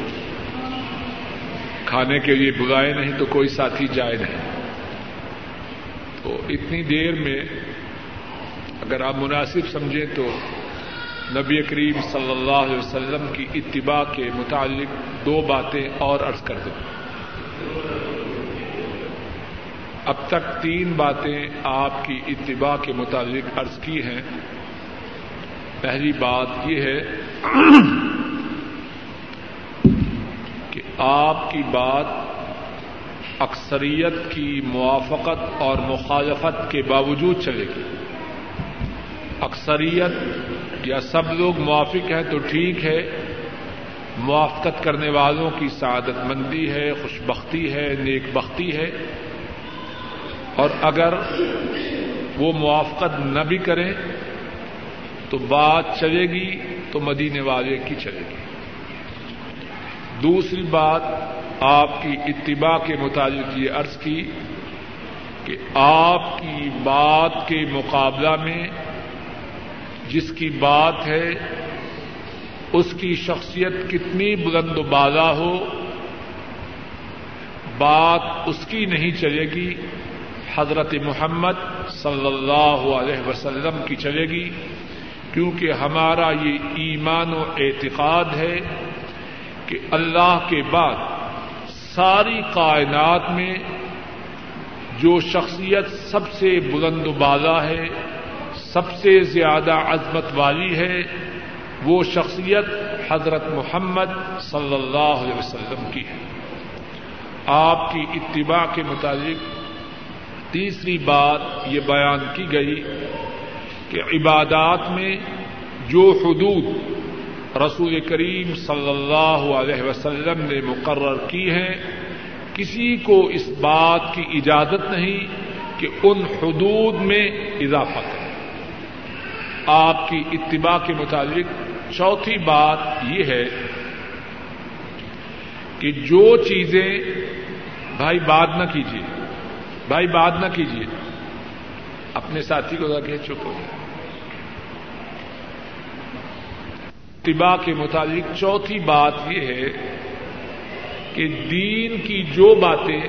کھانے کے لیے بلائے نہیں تو کوئی ساتھی جائے نہیں۔ تو اتنی دیر میں اگر آپ مناسب سمجھیں تو نبی کریم صلی اللہ علیہ وسلم کی اتباع کے متعلق دو باتیں اور عرض کر دوں اب تک تین باتیں آپ کی اتباع کے متعلق عرض کی ہیں۔ پہلی بات یہ ہے کہ آپ کی بات اکثریت کی موافقت اور مخالفت کے باوجود چلے گی۔ اکثریت یا سب لوگ موافق ہیں تو ٹھیک ہے۔ موافقت کرنے والوں کی سعادت مندی ہے خوش بختی ہے، نیک بختی ہے۔ اور اگر وہ موافقت نہ بھی کریں تو بات چلے گی تو مدینے والے کی چلے گی۔ دوسری بات آپ کی اتباع کے متعلق یہ عرض کی کہ آپ کی بات کے مقابلہ میں جس کی بات ہے، اس کی شخصیت کتنی بلند و بالا ہو، بات اس کی نہیں چلے گی، حضرت محمد صلی اللہ علیہ وسلم کی چلے گی، کیونکہ ہمارا یہ ایمان و اعتقاد ہے کہ اللہ کے بعد ساری کائنات میں جو شخصیت سب سے بلند و بالا ہے سب سے زیادہ عظمت والی ہے وہ شخصیت حضرت محمد صلی اللہ علیہ وسلم کی ہے۔ آپ کی اتباع کے مطابق تیسری بات یہ بیان کی گئی کہ عبادات میں جو حدود رسول کریم صلی اللہ علیہ وسلم نے مقرر کی ہیں، کسی کو اس بات کی اجازت نہیں کہ ان حدود میں اضافہ کرے۔ آپ کی اتباع کے مطابق چوتھی بات یہ ہے کہ جو چیزیں بھائی بات نہ کیجیے بھائی بات نہ کیجیے اپنے ساتھی کو کہ چپ ہو جائے اتباع کے مطابق چوتھی بات یہ ہے کہ دین کی جو باتیں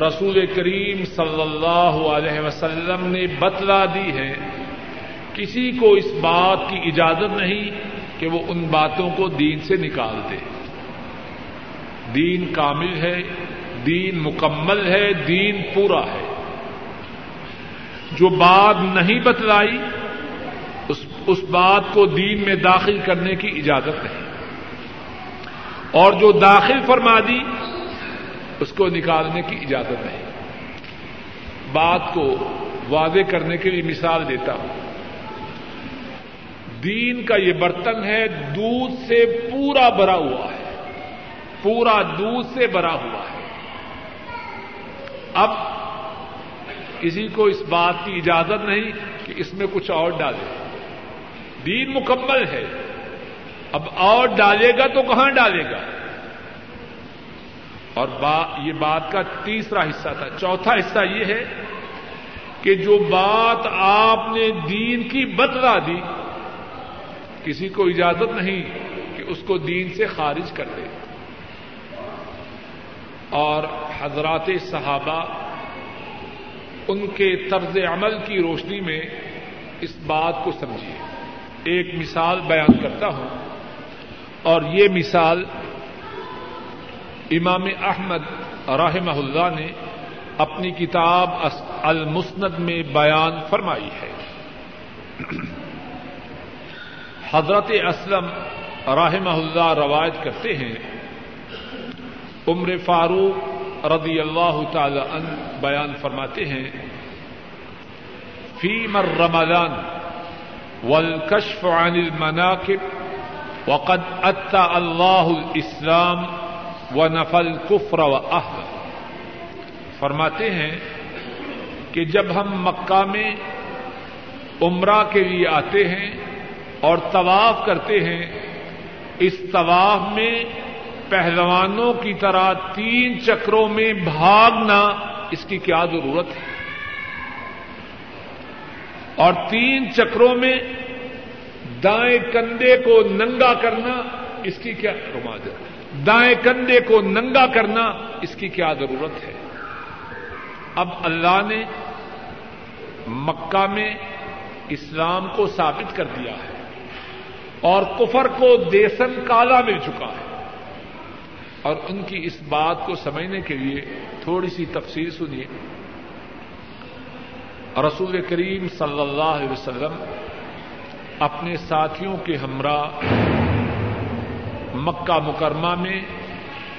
رسول کریم صلی اللہ علیہ وسلم نے بتلا دی ہیں کسی کو اس بات کی اجازت نہیں کہ وہ ان باتوں کو دین سے نکال دے۔ دین کامل ہے، دین مکمل ہے، دین پورا ہے۔ جو بات نہیں بتلائی، اس اس بات کو دین میں داخل کرنے کی اجازت نہیں۔ اور جو داخل فرما دی، اس کو نکالنے کی اجازت نہیں۔ بات کو واضح کرنے کے لیے مثال دیتا ہوں۔ دین کا یہ برتن ہے، دودھ سے پورا بھرا ہوا ہے۔ پورا دودھ سے بھرا ہوا ہے۔ اب کسی کو اس بات کی اجازت نہیں کہ اس میں کچھ اور ڈالے۔ دین مکمل ہے۔ اب اور ڈالے گا تو کہاں ڈالے گا؟ اور با، یہ بات کا تیسرا حصہ تھا۔ چوتھا حصہ یہ ہے کہ جو بات آپ نے دین کی بتلا دی کسی کو اجازت نہیں کہ اس کو دین سے خارج کر دے۔ اور حضرات صحابہ ان کے طرز عمل کی روشنی میں اس بات کو سمجھیے۔ ایک مثال بیان کرتا ہوں۔ اور یہ مثال امام احمد رحمہ اللہ نے اپنی کتاب المسند میں بیان فرمائی ہے۔ حضرت اسلم رحمہ اللہ روایت کرتے ہیں، عمر فاروق رضی اللہ تعالی عنہ بیان فرماتے ہیں فی مر رمضان والکشف عن المناکب وقد اتا اللہ الاسلام و نفل کفر و فرماتے ہیں کہ جب ہم مکہ میں عمرہ کے لیے آتے ہیں اور طواف کرتے ہیں۔ اس طواف میں پہلوانوں کی طرح تین چکروں میں بھاگنا اس کی کیا ضرورت ہے؟ اور تین چکروں میں دائیں کندھے کو ننگا کرنا اس کی کیا رماج ہے؟ دائیں کندھے کو ننگا کرنا اس کی کیا ضرورت ہے؟ اب اللہ نے مکہ میں اسلام کو ثابت کر دیا ہے۔ اور کفر کو دیسن کالا مل چکا ہے۔ اور ان کی اس بات کو سمجھنے کے لیے تھوڑی سی تفصیل سنیے۔ رسول کریم صلی اللہ علیہ وسلم اپنے ساتھیوں کے ہمراہ مکہ مکرمہ میں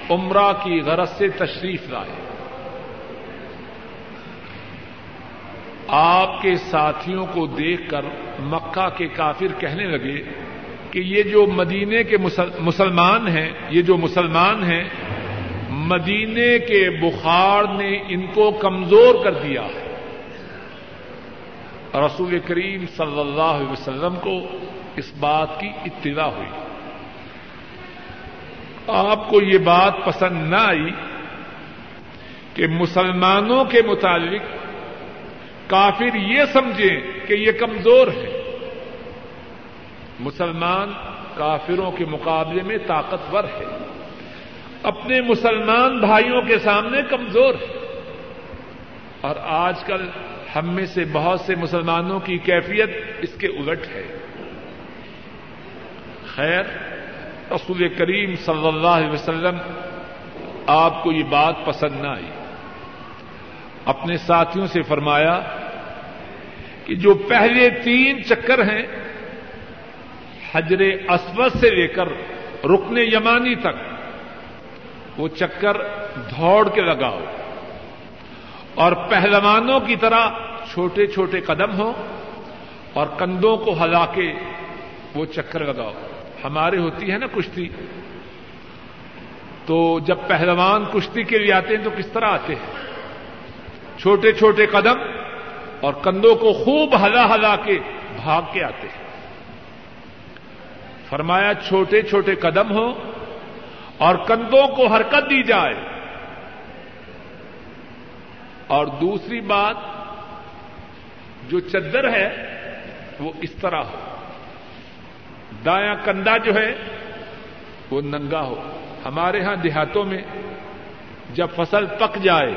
عمرہ کی غرض سے تشریف لائے۔ آپ کے ساتھیوں کو دیکھ کر مکہ کے کافر کہنے لگے کہ یہ جو مدینے کے مسلمان ہیں، یہ جو مسلمان ہیں، مدینے کے بخار نے ان کو کمزور کر دیا ہے۔ رسول کریم صلی اللہ علیہ وسلم کو اس بات کی اطلاع ہوئی۔ آپ کو یہ بات پسند نہ آئی کہ مسلمانوں کے متعلق کافر یہ سمجھیں کہ یہ کمزور ہے مسلمان کافروں کے مقابلے میں طاقتور ہے۔ اپنے مسلمان بھائیوں کے سامنے کمزور ہے۔ اور آج کل ہم میں سے بہت سے مسلمانوں کی کیفیت اس کے الٹ ہے۔ خیر، رسول کریم صلی اللہ علیہ وسلم، آپ کو یہ بات پسند نہ آئی۔ اپنے ساتھیوں سے فرمایا کہ جو پہلے تین چکر ہیں حجر اسود سے لے کر رکن یمانی تک وہ چکر دوڑ کے لگاؤ اور پہلوانوں کی طرح چھوٹے چھوٹے قدم ہوں اور کندھوں کو ہلا کے وہ چکر لگاؤ ہمارے ہوتی ہے نا کشتی تو جب پہلوان کشتی کے لیے آتے ہیں تو کس طرح آتے ہیں چھوٹے چھوٹے قدم اور کندھوں کو خوب ہلا ہلا کے بھاگ کے آتے ہیں فرمایا چھوٹے چھوٹے قدم ہو اور کندھوں کو حرکت دی جائے۔ اور دوسری بات، جو چدر ہے، وہ اس طرح ہو۔ دایاں کندھا جو ہے، وہ ننگا ہو۔ ہمارے ہاں دیہاتوں میں جب فصل پک جائے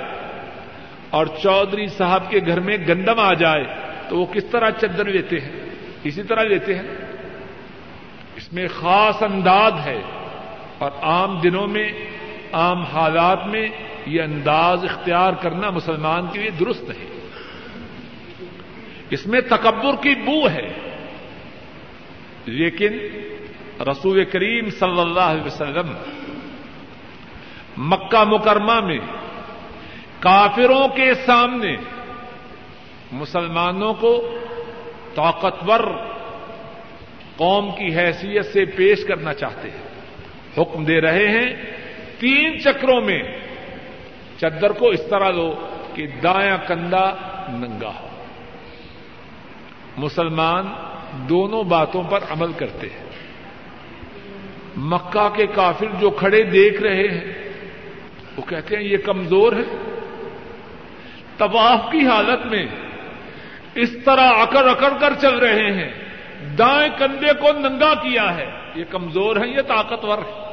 اور چودھری صاحب کے گھر میں گندم آ جائے، تو وہ کس طرح چدر لیتے ہیں؟ اسی طرح لیتے ہیں۔ اس میں خاص انداز ہے اور عام دنوں میں، عام حالات میں یہ انداز اختیار کرنا مسلمان کے لیے درست ہے اس میں تکبر کی بو ہے۔ لیکن رسول کریم صلی اللہ علیہ وسلم مکہ مکرمہ میں کافروں کے سامنے مسلمانوں کو طاقتور قوم کی حیثیت سے پیش کرنا چاہتے ہیں۔ حکم دے رہے ہیں۔ تین چکروں میں چدر کو اس طرح دو کہ دایاں کندھا ننگا ہو۔ مسلمان دونوں باتوں پر عمل کرتے ہیں۔ مکہ کے کافر جو کھڑے دیکھ رہے ہیں، وہ کہتے ہیں، یہ کمزور ہے۔ طواف کی حالت میں اس طرح اکڑ اکڑ کر چل رہے ہیں۔ دائیں کندھے کو ننگا کیا ہے۔ یہ کمزور ہے یہ طاقتور ہے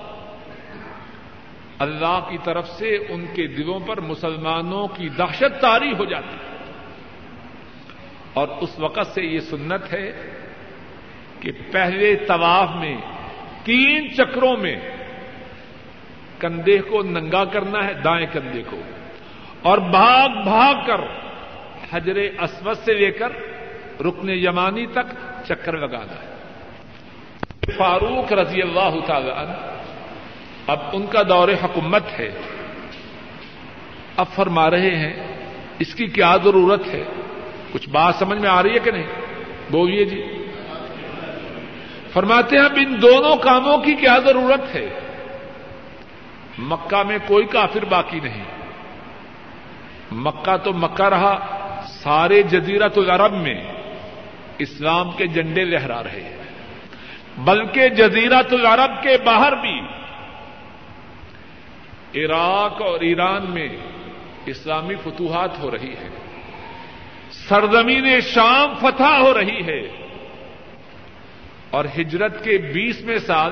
اللہ کی طرف سے ان کے دلوں پر مسلمانوں کی دہشت تاری ہو جاتی ہے۔ اور اس وقت سے یہ سنت ہے کہ پہلے طواف میں، تین چکروں میں کندھے کو ننگا کرنا ہے، دائیں کندھے کو۔ اور بھاگ بھاگ کر حجر اسود سے لے کر رکن یمانی تک چکر لگانا ہے فاروق رضی اللہ تعالی عنہ، اب ان کا دور حکومت ہے۔ اب فرما رہے ہیں، اس کی کیا ضرورت ہے؟ کچھ بات سمجھ میں آ رہی ہے کہ نہیں؟ بولیے جی۔ فرماتے ہیں، اب ان دونوں کاموں کی کیا ضرورت ہے؟ مکہ میں کوئی کافر باقی نہیں۔ مکہ تو مکہ رہا، سارے جزیرت العرب میں۔ اسلام کے جنڈے لہرا رہے ہیں۔ بلکہ جزیرت العرب کے باہر بھی عراق اور ایران میں اسلامی فتوحات ہو رہی ہے سرزمین شام فتح ہو رہی ہے۔ اور ہجرت کے بیسویں سال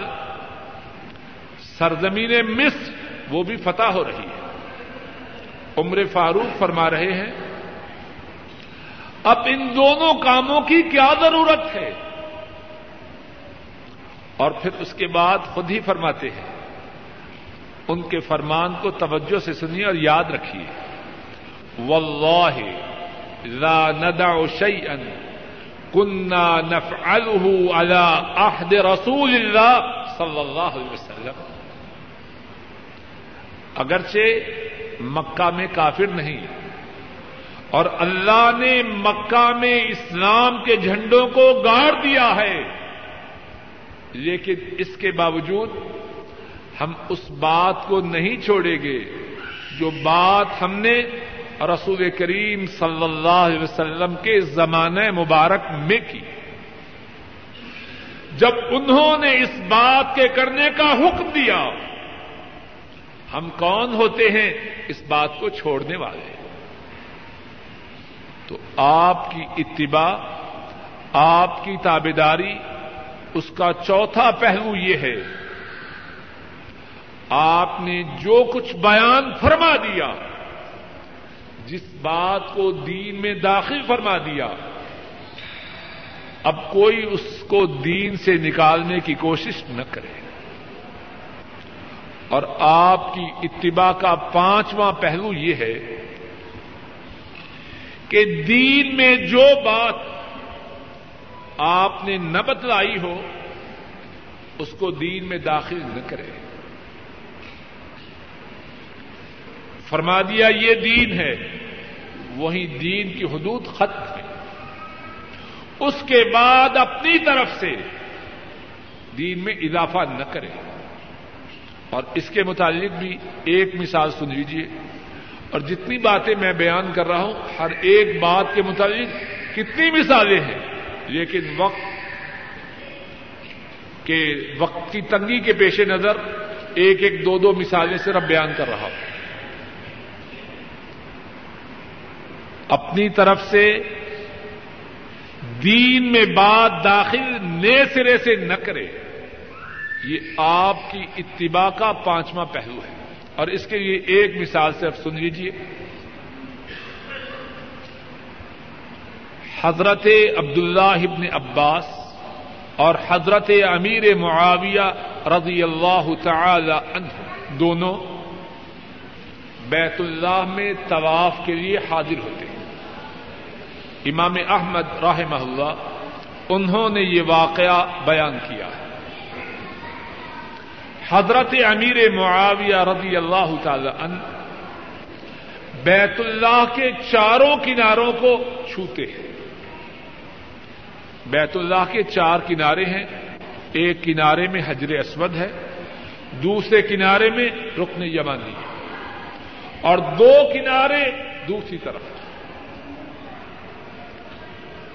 سرزمین مصر وہ بھی فتح ہو رہی ہے۔ عمر فاروق فرما رہے ہیں اب ان دونوں کاموں کی کیا ضرورت ہے؟ اور پھر اس کے بعد خود ہی فرماتے ہیں، ان کے فرمان کو توجہ سے سنیے اور یاد رکھیے۔ واللہ لا ندع شيئا كنا نفعله على عهد رسول اللہ صلی اللہ علیہ وسلم۔ اگرچہ مکہ میں کافر نہیں اور اللہ نے مکہ میں اسلام کے جھنڈوں کو گاڑ دیا ہے۔ لیکن اس کے باوجود ہم اس بات کو نہیں چھوڑیں گے جو بات ہم نے رسول کریم صلی اللہ علیہ وسلم کے زمانہ مبارک میں کی۔ جب انہوں نے اس بات کے کرنے کا حکم دیا، ہم کون ہوتے ہیں اس بات کو چھوڑنے والے؟ تو آپ کی اتباع، آپ کی تابے داری اس کا چوتھا پہلو یہ ہے، آپ نے جو کچھ بیان فرما دیا، جس بات کو دین میں داخل فرما دیا، اب کوئی اس کو دین سے نکالنے کی کوشش نہ کرے۔ اور آپ کی اتباع کا پانچواں پہلو یہ ہے کہ دین میں جو بات آپ نے نہ بتلائی ہو، اس کو دین میں داخل نہ کرے۔ فرما دیا، یہ دین ہے، وہی دین کی حدود ختم ہے۔ اس کے بعد اپنی طرف سے دین میں اضافہ نہ کرے۔ اور اس کے متعلق بھی ایک مثال سن لیجیے اور جتنی باتیں میں بیان کر رہا ہوں، ہر ایک بات کے متعلق کتنی مثالیں ہیں۔ لیکن وقت کے، وقت کی تنگی کے پیش نظر ایک ایک دو دو مثالیں صرف بیان کر رہا ہوں۔ اپنی طرف سے دین میں بات داخل نئے سرے سے نہ کرے، یہ آپ کی اتباع کا پانچواں پہلو ہے۔ اور اس کے لیے ایک مثال سے اب سن لیجیے حضرت عبداللہ ابن عباس اور حضرت امیر معاویہ رضی اللہ تعالی عنہ دونوں بیت اللہ میں طواف کے لیے حاضر ہوتے ہیں۔ امام احمد رحمہ اللہ، انہوں نے یہ واقعہ بیان کیا ہے۔ حضرت امیر معاویہ رضی اللہ تعالی عنہ بیت اللہ کے چاروں کناروں کو چھوتے ہیں۔ بیت اللہ کے چار کنارے ہیں۔ ایک کنارے میں حجر اسود ہے، دوسرے کنارے میں رکن یمانی ہے۔ اور دو کنارے دوسری طرف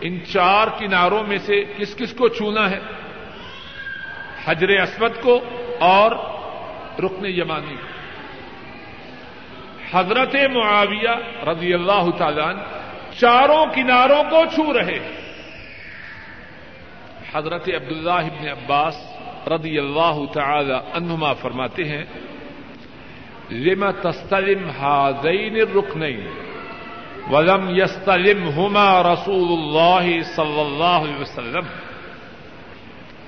ان چار کناروں میں سے کس کس کو چھونا ہے؟ حجر اسود کو اور رکن یمانی۔ حضرت معاویہ رضی اللہ تعالیٰ چاروں کناروں کو چھو رہے۔ حضرت عبداللہ ابن عباس رضی اللہ تعالی عنہما فرماتے ہیں لما تستلم هذين الركنين ولم يستلمهما رسول اللہ صلی اللہ علیہ وسلم۔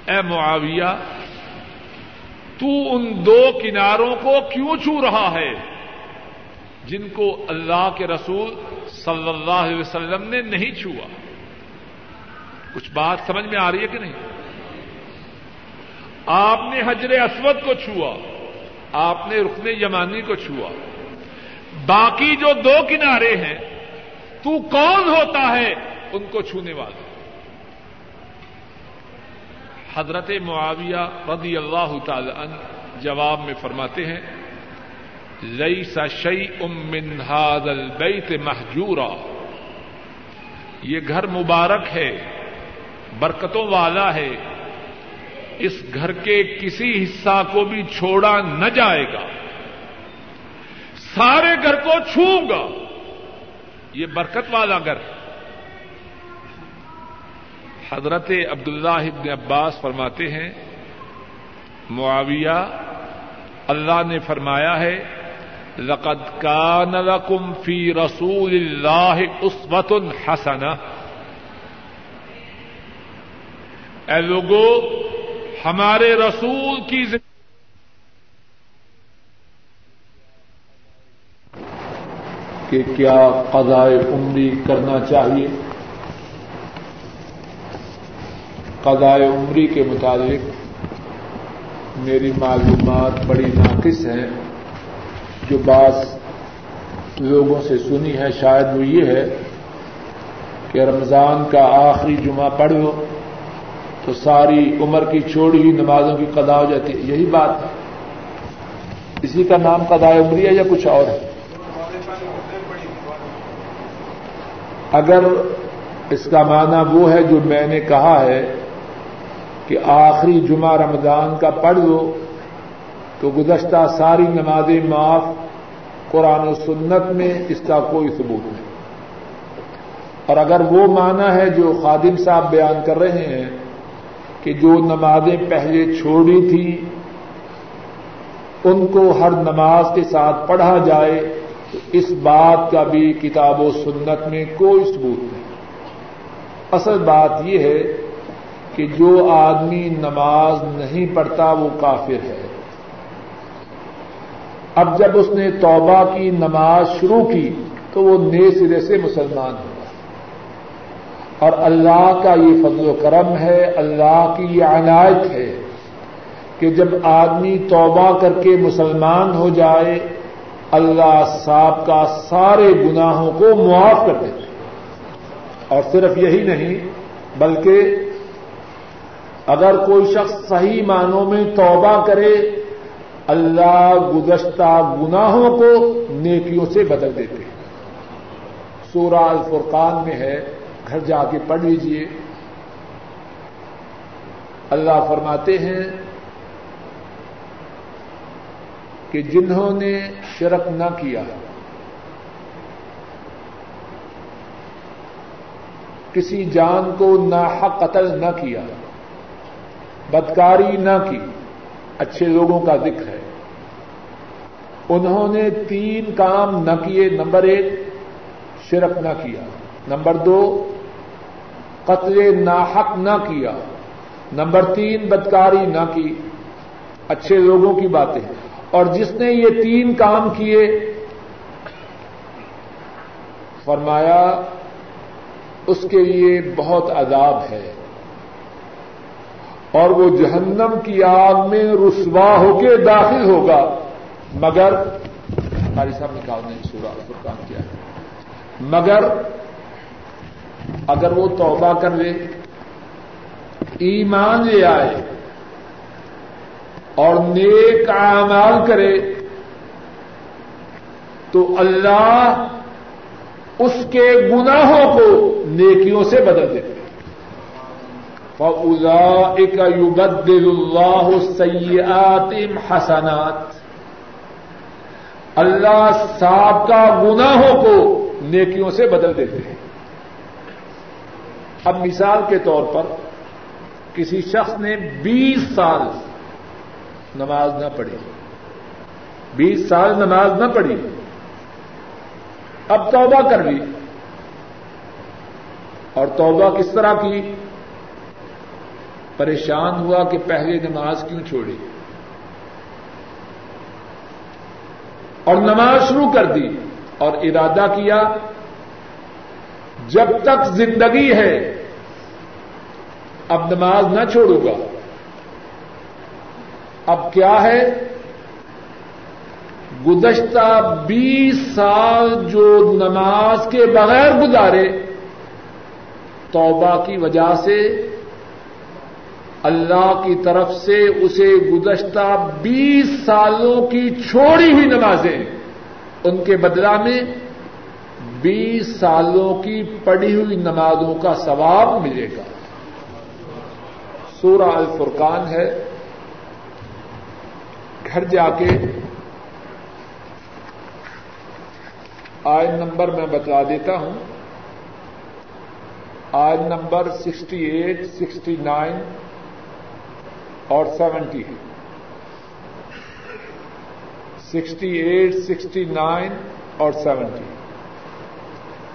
اے معاویہ تو ان دو کناروں کو کیوں چھو رہا ہے؟ جن کو اللہ کے رسول صلی اللہ علیہ وسلم نے نہیں چھوا۔ کچھ بات سمجھ میں آ رہی ہے کہ نہیں؟ آپ نے حجر اسود کو چھوا، آپ نے رکن یمانی کو چھوا۔ باقی جو دو کنارے ہیں، تو کون ہوتا ہے ان کو چھونے والا؟ حضرت معاویہ رضی اللہ تعالی عنہ جواب میں فرماتے ہیں لئی سا شعی امن ہادل بیت محجورا یہ گھر مبارک ہے، برکتوں والا ہے، اس گھر کے کسی حصہ کو بھی چھوڑا نہ جائے گا، سارے گھر کو چھوں گا۔ یہ برکت والا گھر۔ ہے حضرت عبداللہ ابن عباس فرماتے ہیں، معاویہ، اللہ نے فرمایا ہے، لقد کان لکم فی رسول اللہ اسوت الحسن اے لوگو، ہمارے رسول کی کہ کیا قضائے عمری کرنا چاہیے؟ قضائے عمری کے متعلق میری معلومات بڑی ناقص ہیں، جو بات لوگوں سے سنی ہے شاید وہ یہ ہے کہ رمضان کا آخری جمعہ پڑھو تو ساری عمر کی چھوڑی ہوئی نمازوں کی قدا ہو جاتی ہے۔ یہی بات ہے۔ اسی کا نام قدا عمری ہے یا کچھ اور ہے؟ اگر اس کا معنی وہ ہے جو میں نے کہا ہے کہ آخری جمعہ رمضان کا پڑھ لو تو گزشتہ ساری نمازیں معاف قرآن و سنت میں اس کا کوئی ثبوت نہیں۔ اور اگر وہ معنی ہے جو خادم صاحب بیان کر رہے ہیں کہ جو نمازیں پہلے چھوڑی تھی، ان کو ہر نماز کے ساتھ پڑھا جائے، تو اس بات کا بھی کتاب و سنت میں کوئی ثبوت نہیں۔ اصل بات یہ ہے کہ جو آدمی نماز نہیں پڑھتا وہ کافر ہے۔ اب جب اس نے توبہ کی، نماز شروع کی، تو وہ نئے سرے سے مسلمان ہوا اور اللہ کا یہ فضل و کرم ہے، اللہ کی یہ عنایت ہے کہ جب آدمی توبہ کر کے مسلمان ہو جائے، اللہ صاحب کا سارے گناہوں کو معاف کر دیتے اور صرف یہی نہیں، بلکہ اگر کوئی شخص صحیح معنوں میں توبہ کرے، اللہ گزشتہ گناہوں کو نیکیوں سے بدل دیتے ہیں۔ سورہ الفرقان میں ہے، گھر جا کے پڑھ لیجیے اللہ فرماتے ہیں کہ جنہوں نے شرک نہ کیا، کسی جان کو ناحق قتل نہ کیا۔ بدکاری نہ کی۔ اچھے لوگوں کا ذکر ہے۔ انہوں نے تین کام نہ کیے۔ نمبر ایک، شرک نہ کیا۔ نمبر دو، قتل ناحق نہ کیا۔ نمبر تین، بدکاری نہ کی۔ اچھے لوگوں کی باتیں۔ اور جس نے یہ تین کام کیے، فرمایا، اس کے لیے بہت عذاب ہے۔ اور وہ جہنم کی آگ میں رسوا ہو کے داخل ہوگا۔ مگر ہماری صاحب نے کہا سورا کام کیا ہے مگر اگر وہ توبہ کر لے، ایمان لے آئے اور نیک اعمال کرے، تو اللہ اس کے گناہوں کو نیکیوں سے بدل دیتے فضا ایک یوبدل اللہ سیات حسنات۔ اللہ صاحب کا گناہوں کو نیکیوں سے بدل دیتے ہیں۔ اب مثال کے طور پر کسی شخص نے بیس سال نماز نہ پڑھی۔ بیس سال نماز نہ پڑھی۔ اب توبہ کر لی۔ اور توبہ کس طرح کی؟ پریشان ہوا کہ پہلے نماز کیوں چھوڑی؟ اور نماز شروع کر دی اور ارادہ کیا، جب تک زندگی ہے، اب نماز نہ چھوڑوں گا۔ اب کیا ہے؟ گزشتہ بیس سال جو نماز کے بغیر گزارے، توبہ کی وجہ سے اللہ کی طرف سے اسے گزشتہ بیس سالوں کی چھوڑی ہوئی نمازیں ان کے بدلا میں بیس سالوں کی پڑھی ہوئی نمازوں کا ثواب ملے گا۔ سورہ الفرقان ہے۔ گھر جا کے آئن نمبر میں بتا دیتا ہوں۔ آئن number sixty eight, sixty nine اور seventy sixty eight, sixty nine اور سیونٹی۔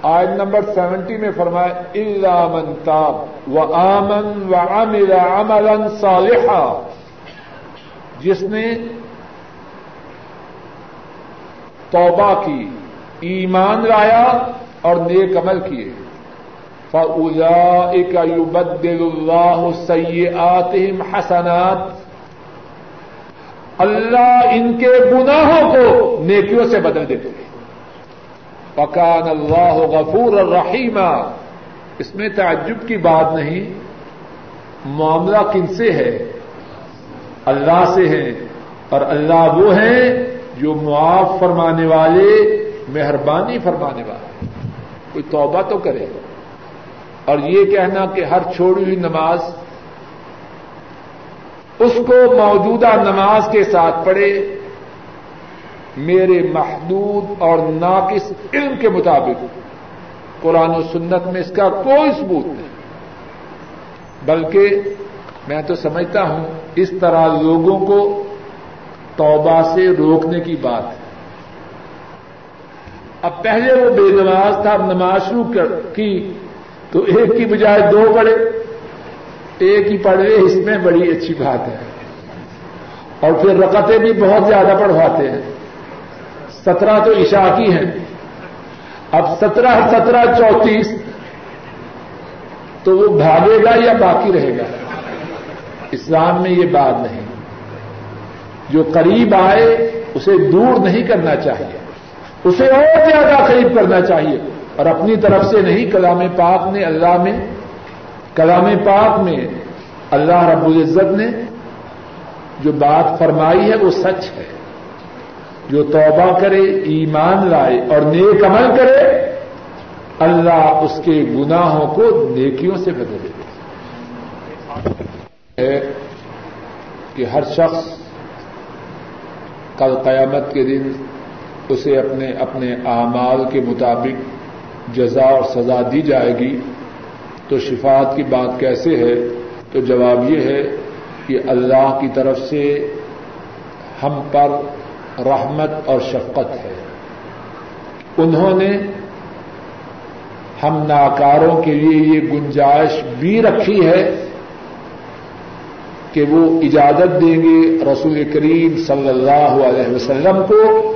آئن نمبر سیونٹی میں فرمایا اللہ من تاب و آمن و عمل عملا صالحا۔ جس نے توبہ کی، ایمان لایا اور نیک عمل کیے۔ فَأُولَئِكَ يُبَدِّلُ اللَّهُ سَيِّئَاتِهِمْ حَسَنَاتٍ۔ اللہ ان کے گناہوں کو نیکیوں سے بدل دیتے ہیں۔ پکان اللہ غفور الرحیم اس میں تعجب کی بات نہیں، معاملہ کن سے ہے؟ اللہ سے ہے۔ اور اللہ وہ ہیں جو معاف فرمانے والے، مہربانی فرمانے والے۔ کوئی توبہ تو کرے۔ اور یہ کہنا کہ ہر چھوڑی ہوئی نماز اس کو موجودہ نماز کے ساتھ پڑھے، میرے محدود اور ناقص علم کے مطابق۔ قرآن و سنت میں اس کا کوئی ثبوت نہیں۔ بلکہ میں تو سمجھتا ہوں اس طرح لوگوں کو توبہ سے روکنے کی بات ہے۔ اب پہلے وہ بے نماز تھا، اب نماز شروع کی۔ تو ایک کی بجائے دو پڑھے، ایک ہی پڑھے، اس میں بڑی اچھی بات ہے۔ اور پھر رقطیں بھی بہت زیادہ پڑھواتے ہیں۔ سترہ تو عشاء کی ہیں۔ اب سترہ سترہ چونتیس تو وہ بھاگے گا یا باقی رہے گا؟ اسلام میں یہ بات نہیں۔ جو قریب آئے، اسے دور نہیں کرنا چاہیے۔ اسے اور زیادہ قریب کرنا چاہیے۔ اور اپنی طرف سے نہیں، کلام پاک نے، اللہ میں، کلام پاک میں اللہ رب العزت نے جو بات فرمائی ہے وہ سچ ہے۔ جو توبہ کرے، ایمان لائے اور نیک عمل کرے، اللہ اس کے گناہوں کو نیکیوں سے بدلے ہے کہ ہر شخص کل قیامت کے دن اسے اپنے اپنے اعمال کے مطابق جزا اور سزا دی جائے گی تو شفات کی بات کیسے ہے؟ تو جواب یہ ہے کہ اللہ کی طرف سے ہم پر رحمت اور شفقت ہے۔ انہوں نے ہم ناکاروں کے لیے یہ گنجائش بھی رکھی ہے کہ وہ اجازت دیں گے رسول کریم صلی اللہ علیہ وسلم کو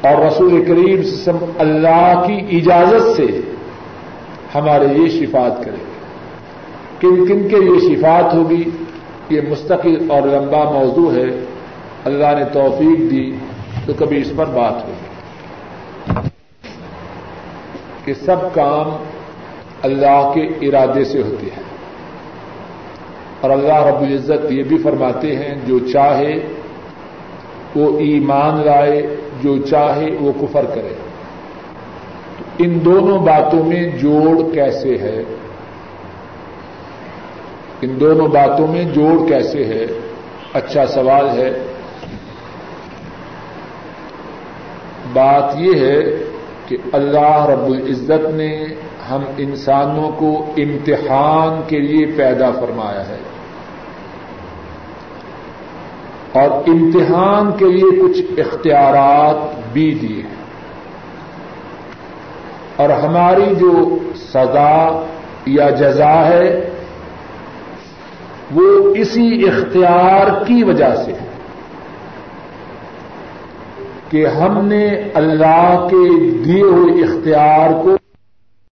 اور رسول کریم سم اللہ کی اجازت سے ہمارے یہ شفات کریں گے۔ کن کن کے یہ شفات ہوگی؟ یہ مستقل اور لمبا موضوع ہے۔ اللہ نے توفیق دی تو کبھی اس پر بات ہوگی۔ کہ سب کام اللہ کے ارادے سے ہوتے ہیں۔ اور اللہ رب العزت یہ بھی فرماتے ہیں، جو چاہے وہ ایمان لائے جو چاہے وہ کفر کرے۔ ان دونوں باتوں میں جوڑ کیسے ہے؟ ان دونوں باتوں میں جوڑ کیسے ہے؟ اچھا سوال ہے۔ بات یہ ہے کہ اللہ رب العزت نے ہم انسانوں کو امتحان کے لیے پیدا فرمایا ہے۔ اور امتحان کے لیے کچھ اختیارات بھی دیے ہیں۔ اور ہماری جو سزا یا جزا ہے، وہ اسی اختیار کی وجہ سے ہے کہ ہم نے اللہ کے دیے ہوئے اختیار کو